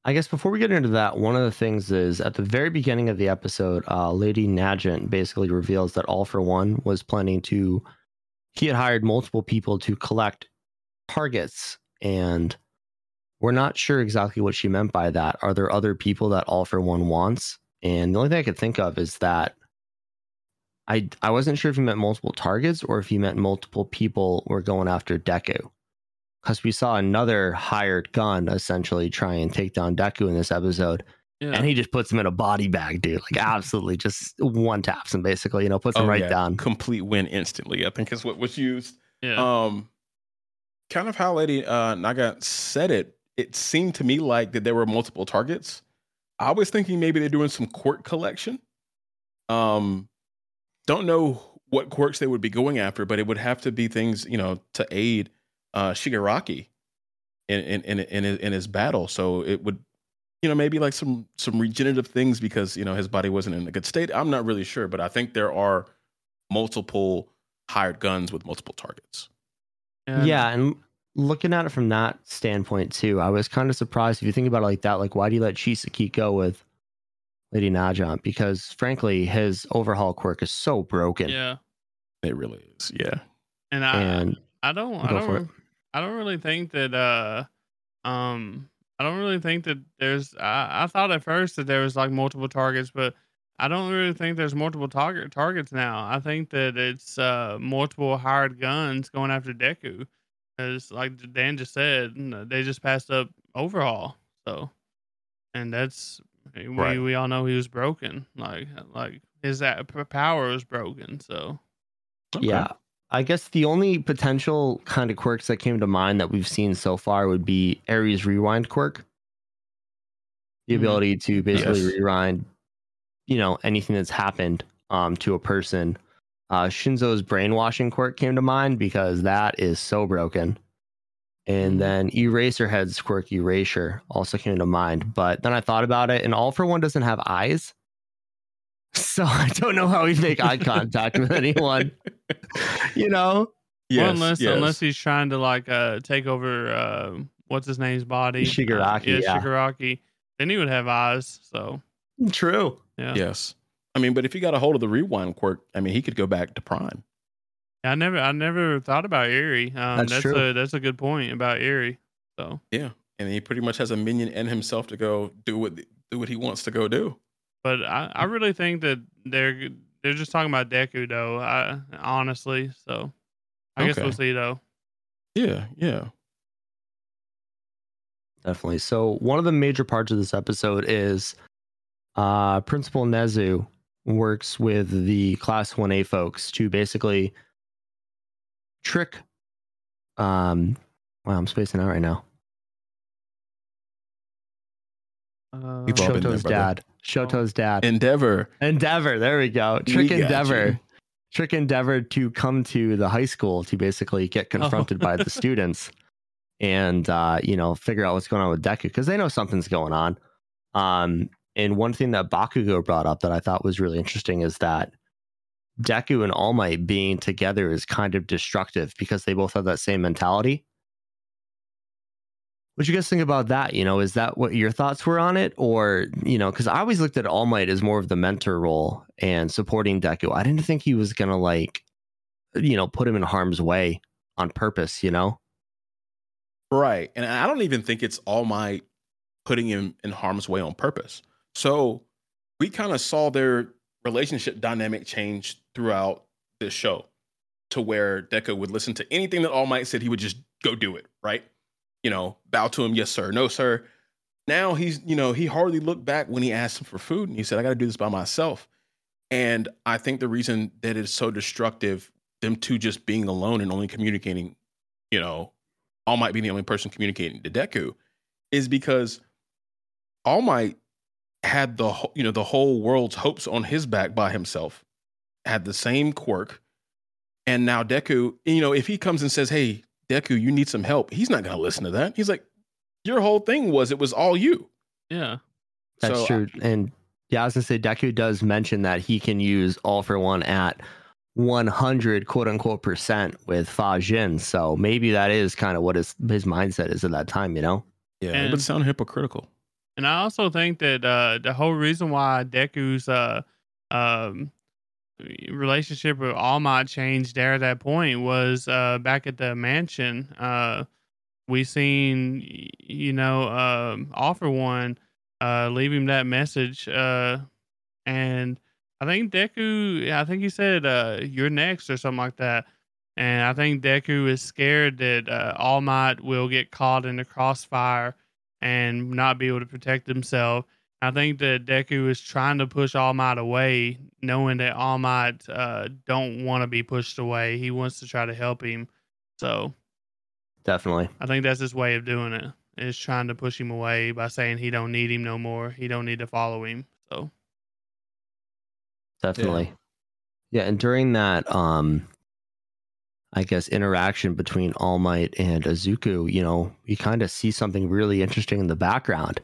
I guess before we get into that, one of the things is at the very beginning of the episode, uh, Lady Nagant basically reveals that All for One was planning to, he had hired multiple people to collect targets. And we're not sure exactly what she meant by that. Are there other people that All for One wants? And the only thing I could think of is that I, I wasn't sure if he meant multiple targets or if he meant multiple people were going after Deku because we saw another hired gun essentially try and take down Deku in this episode, yeah, and he just puts him in a body bag, dude. Like absolutely, just one taps him basically, you know, puts him Oh, right yeah. down. Complete win instantly. I think is what was used. yeah, Um, kind of how Lady uh, Naga said it. It seemed to me like that there were multiple targets. I was thinking maybe they're doing some quirk collection. Um, don't know what quirks they would be going after, but it would have to be things you know to aid uh, Shigaraki in in in in his, in his battle. So it would, you know, maybe like some some regenerative things because you know his body wasn't in a good state. I'm not really sure, but I think there are multiple hired guns with multiple targets. Yeah, and looking at it from that standpoint too, I was kind of surprised if you think about it like that. Like, why do you let Chisaki go with Lady Nagant? Because frankly, his overhaul quirk is so broken. yeah, It really is. Yeah. and I And I don't I Go for don't I don't really think that uh um I don't really think that there's I, I thought at first that there was like multiple targets, but I don't really think there's multiple target targets now. I think that it's uh multiple hired guns going after Deku. As like Dan just said, they just passed up overhaul. So and that's we Right. we all know he was broken. Like like his that power was broken. So Okay. Yeah. I guess the only potential kind of quirks that came to mind that we've seen so far would be Eri's Rewind quirk. The Mhm. ability to basically Yes. rewind, you know, anything that's happened um, to a person. Uh, Shinso's brainwashing quirk came to mind because that is so broken. And Mhm. then Eraserhead's quirk Erasure also came to mind. But then I thought about it, and All for One doesn't have eyes. So I don't know how he'd make eye contact with anyone you know Yes, well, unless yes. unless he's trying to like uh take over uh what's his name's body, Shigaraki, Uh, yeah, yeah. Shigaraki. Then he would have eyes. So true yeah. yes. I mean, but if he got a hold of the rewind quirk, I mean, he could go back to Prime. I never I never thought about Eri. Um, That's that's true. a that's a good point about Eri. So, Yeah, and he pretty much has a minion and himself to go do what do what he wants to go do. but I, I really think that they're they're just talking about Deku though. I honestly, so I guess we'll see though. Yeah, yeah. definitely so one of the major parts of this episode is uh principal nezu works with the class 1a folks to basically trick um wow i'm spacing out right now Uh, We've all been there, shoto's dad shoto's dad Endeavor. Endeavor, there we go. Trick got Endeavor. you. Trick Endeavor to come to the high school to basically get confronted by the students and uh, you know, figure out what's going on with Deku because they know something's going on. Um, and one thing that Bakugo brought up that I thought was really interesting is that Deku and All Might being together is kind of destructive because they both have that same mentality. What you guys think about that? You know, is that what your thoughts were on it? Or, you know, because I always looked at All Might as more of the mentor role and supporting Deku. I didn't think he was going to, like, you know, put him in harm's way on purpose, you know? Right. And I don't even think it's All Might putting him in harm's way on purpose. So we kind of saw their relationship dynamic change throughout this show to where Deku would listen to anything that All Might said, he would just go do it, right? You know, bow to him, yes, sir, no, sir. Now he's, you know, he hardly looked back when he asked him for food and he said, I got to do this by myself. And I think the reason that it's so destructive, them two just being alone and only communicating, you know, all Might being the only person communicating to Deku, is because All Might had the whole, you know the whole world's hopes on his back by himself, had the same quirk, and now Deku, you know, if he comes and says, "Hey, Deku, you need some help," he's not going to listen to that. He's like, "Your whole thing was it was all you." Yeah. That's So, true. And yeah, I was gonna say Deku does mention that he can use all for one at 100 quote unquote percent with Fa Jin. So maybe that is kind of what his his mindset is at that time, you know? Yeah, it And- would sound hypocritical. And I also think that uh, the whole reason why Deku's uh, um, relationship with All Might changed there at that point was uh, back at the mansion. Uh, we seen, you know, um, All For One uh, leave him that message. Uh, and I think Deku, I think he said, you're next or something like that. And I think Deku is scared that All Might will get caught in the crossfire and not be able to protect himself. I think that Deku is trying to push All Might away, knowing that All Might uh, don't want to be pushed away. He wants to try to help him. So Definitely. I think that's his way of doing it. Is trying to push him away by saying he don't need him no more. He don't need to follow him. So Definitely. Yeah. and during that um I guess interaction between All Might and Izuku, you know, you kind of see something really interesting in the background.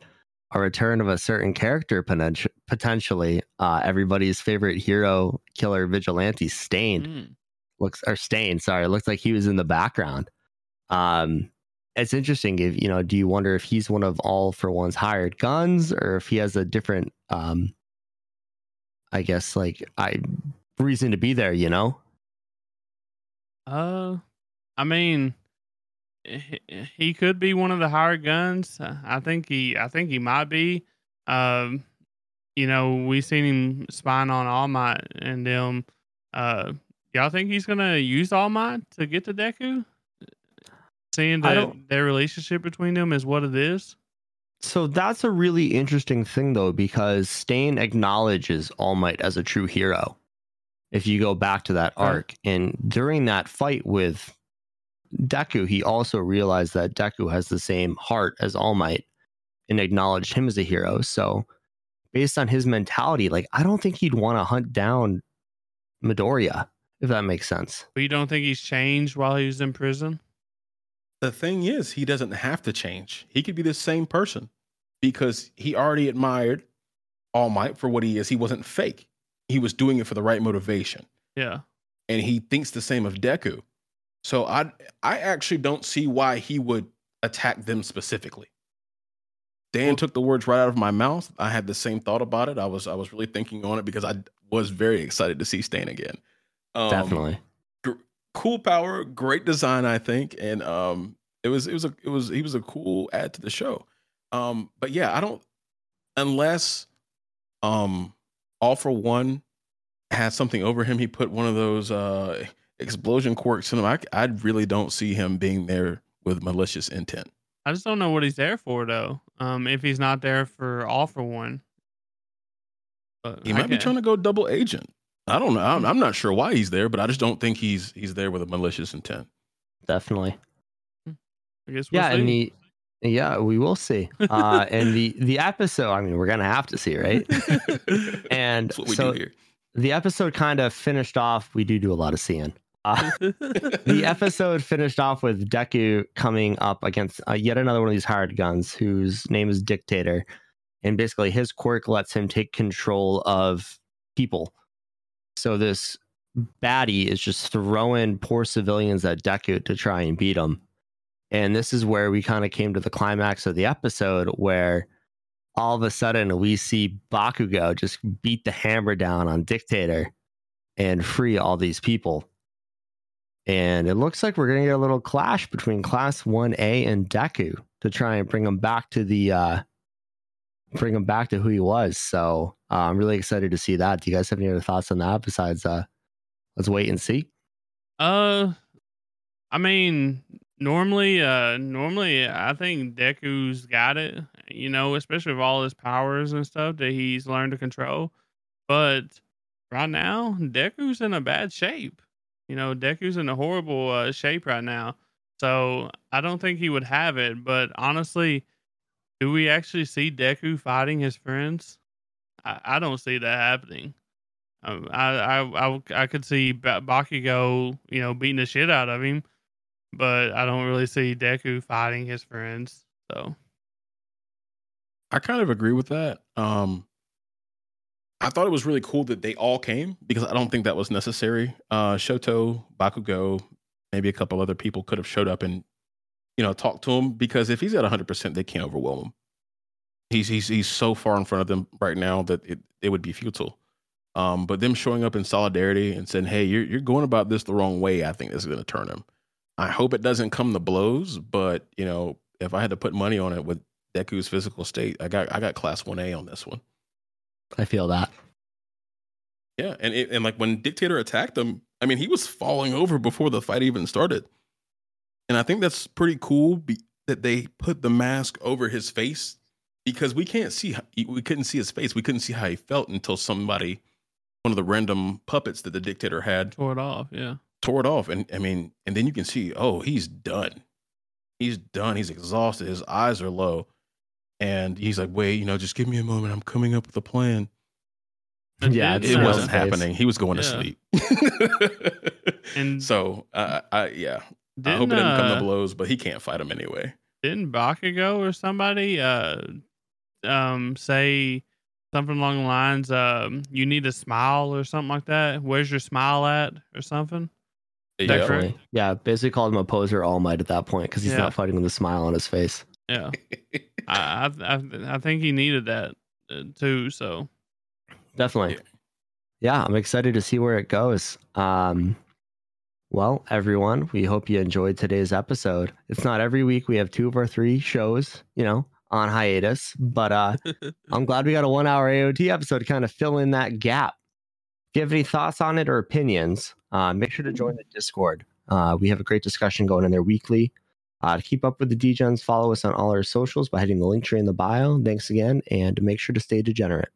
A return of a certain character potent- potentially. Uh everybody's favorite hero killer vigilante Stained mm, looks or Stain, sorry, looks like he was in the background. Um it's interesting if you know, do you wonder if he's one of all for one's hired guns or if he has a different um I guess like I reason to be there, you know? Uh, I mean, he, could be one of the higher guns. Uh, I think he. I think he might be. Um, you know, we seen him spying on All Might and them. Uh, y'all think he's gonna use All Might to get to Deku? Seeing that their relationship between them is what it is. So that's a really interesting thing though, because Stain acknowledges All Might as a true hero. If you go back to that Right. arc, and during that fight with Deku, he also realized that Deku has the same heart as All Might and acknowledged him as a hero. So, based on his mentality, like I don't think he'd want to hunt down Midoriya, if that makes sense. But you don't think he's changed while he was in prison? The thing is, he doesn't have to change. He could be the same person because he already admired All Might for what he is. He wasn't fake. He was doing it for the right motivation. Yeah. And he thinks the same of Deku. So I I actually don't see why he would attack them specifically. Dan Well- took the words right out of my mouth. I had the same thought about it. I was I was really thinking on it because I was very excited to see Stain again. Um, Definitely. cool power, great design, I think, and um, it was it was a it was he was a cool add to the show. Um, but yeah, I don't unless um, all for one has something over him. He put one of those uh explosion quirks in him. I I really don't see him being there with malicious intent. I just don't know what he's there for though. Um, if he's not there for all for one, but He I might be trying to go double agent. I don't know. I'm, I'm not sure why he's there, but I just don't think he's he's there with a malicious intent. Definitely. I guess we'll yeah, and see. Yeah, we will see. Uh and the the episode, I mean, we're gonna have to see, right? And That's what we so do here. the episode kind of finished off. We do do a lot of seeing. Uh, the episode finished off with Deku coming up against uh, yet another one of these hired guns, whose name is Dictator, and basically his quirk lets him take control of people. So this baddie is just throwing poor civilians at Deku to try and beat him. And this is where we kind of came to the climax of the episode where all of a sudden we see Bakugo just beat the hammer down on Dictator and free all these people. And it looks like we're going to get a little clash between Class 1A and Deku to try and bring him back to the uh bring him back to who he was. So, uh, I'm really excited to see that. Do you guys have any other thoughts on that besides uh let's wait and see? Uh, I mean, normally, uh, normally, I think Deku's got it. You know, especially with all his powers and stuff that he's learned to control. But right now, Deku's in a bad shape. You know, Deku's in a horrible uh, shape right now. So I don't think he would have it. But honestly, do we actually see Deku fighting his friends? I, I don't see that happening. Um, I, I I I could see ba- Bakugo, you know, beating the shit out of him, but I don't really see Deku fighting his friends. So I kind of agree with that. Um, I thought it was really cool that they all came because I don't think that was necessary. Uh, Shoto, Bakugo, maybe a couple other people could have showed up and you know talked to him because if he's at 100, percent they can't overwhelm him. He's he's he's so far in front of them right now that it, it would be futile. Um, but them showing up in solidarity and saying, "Hey, you're you're going about this the wrong way," I think is going to turn him. I hope it doesn't come to blows, but you know, if I had to put money on it with Deku's physical state, I got I got class one A on this one. I feel that. Yeah, and it, and like when Dictator attacked him, I mean, he was falling over before the fight even started, and I think that's pretty cool be, that they put the mask over his face because we can't see we couldn't see his face, we couldn't see how he felt until somebody, one of the random puppets that the Dictator had, tore it off. Yeah, tore it off, and I mean, and then you can see, oh, he's done, he's done, he's exhausted, his eyes are low, and he's like, wait, you know, just give me a moment, I'm coming up with a plan yeah, it wasn't happening. He was going yeah. to sleep. and so, uh, I yeah, I hope it didn't come to uh, blows, but he can't fight him anyway. Didn't Bakugo or somebody uh, um, say something along the lines, um, "You need a smile" or something like that? Where's your smile at, or something? Yeah, yeah. Basically, called him a poser All Might at that point because he's yeah. not fighting with a smile on his face. Yeah, I, I I think he needed that uh, too. So definitely. Yeah. yeah, I'm excited to see where it goes. Um, well, everyone, we hope you enjoyed today's episode. It's not every week we have two of our three shows, you know, on hiatus, but uh, I'm glad we got a one hour AOT episode to kind of fill in that gap. If you have any thoughts on it or opinions, uh, make sure to join the Discord. Uh, we have a great discussion going in there weekly. Uh, to keep up with the Degens, follow us on all our socials by hitting the Linktree in the bio. Thanks again, and make sure to stay degenerate.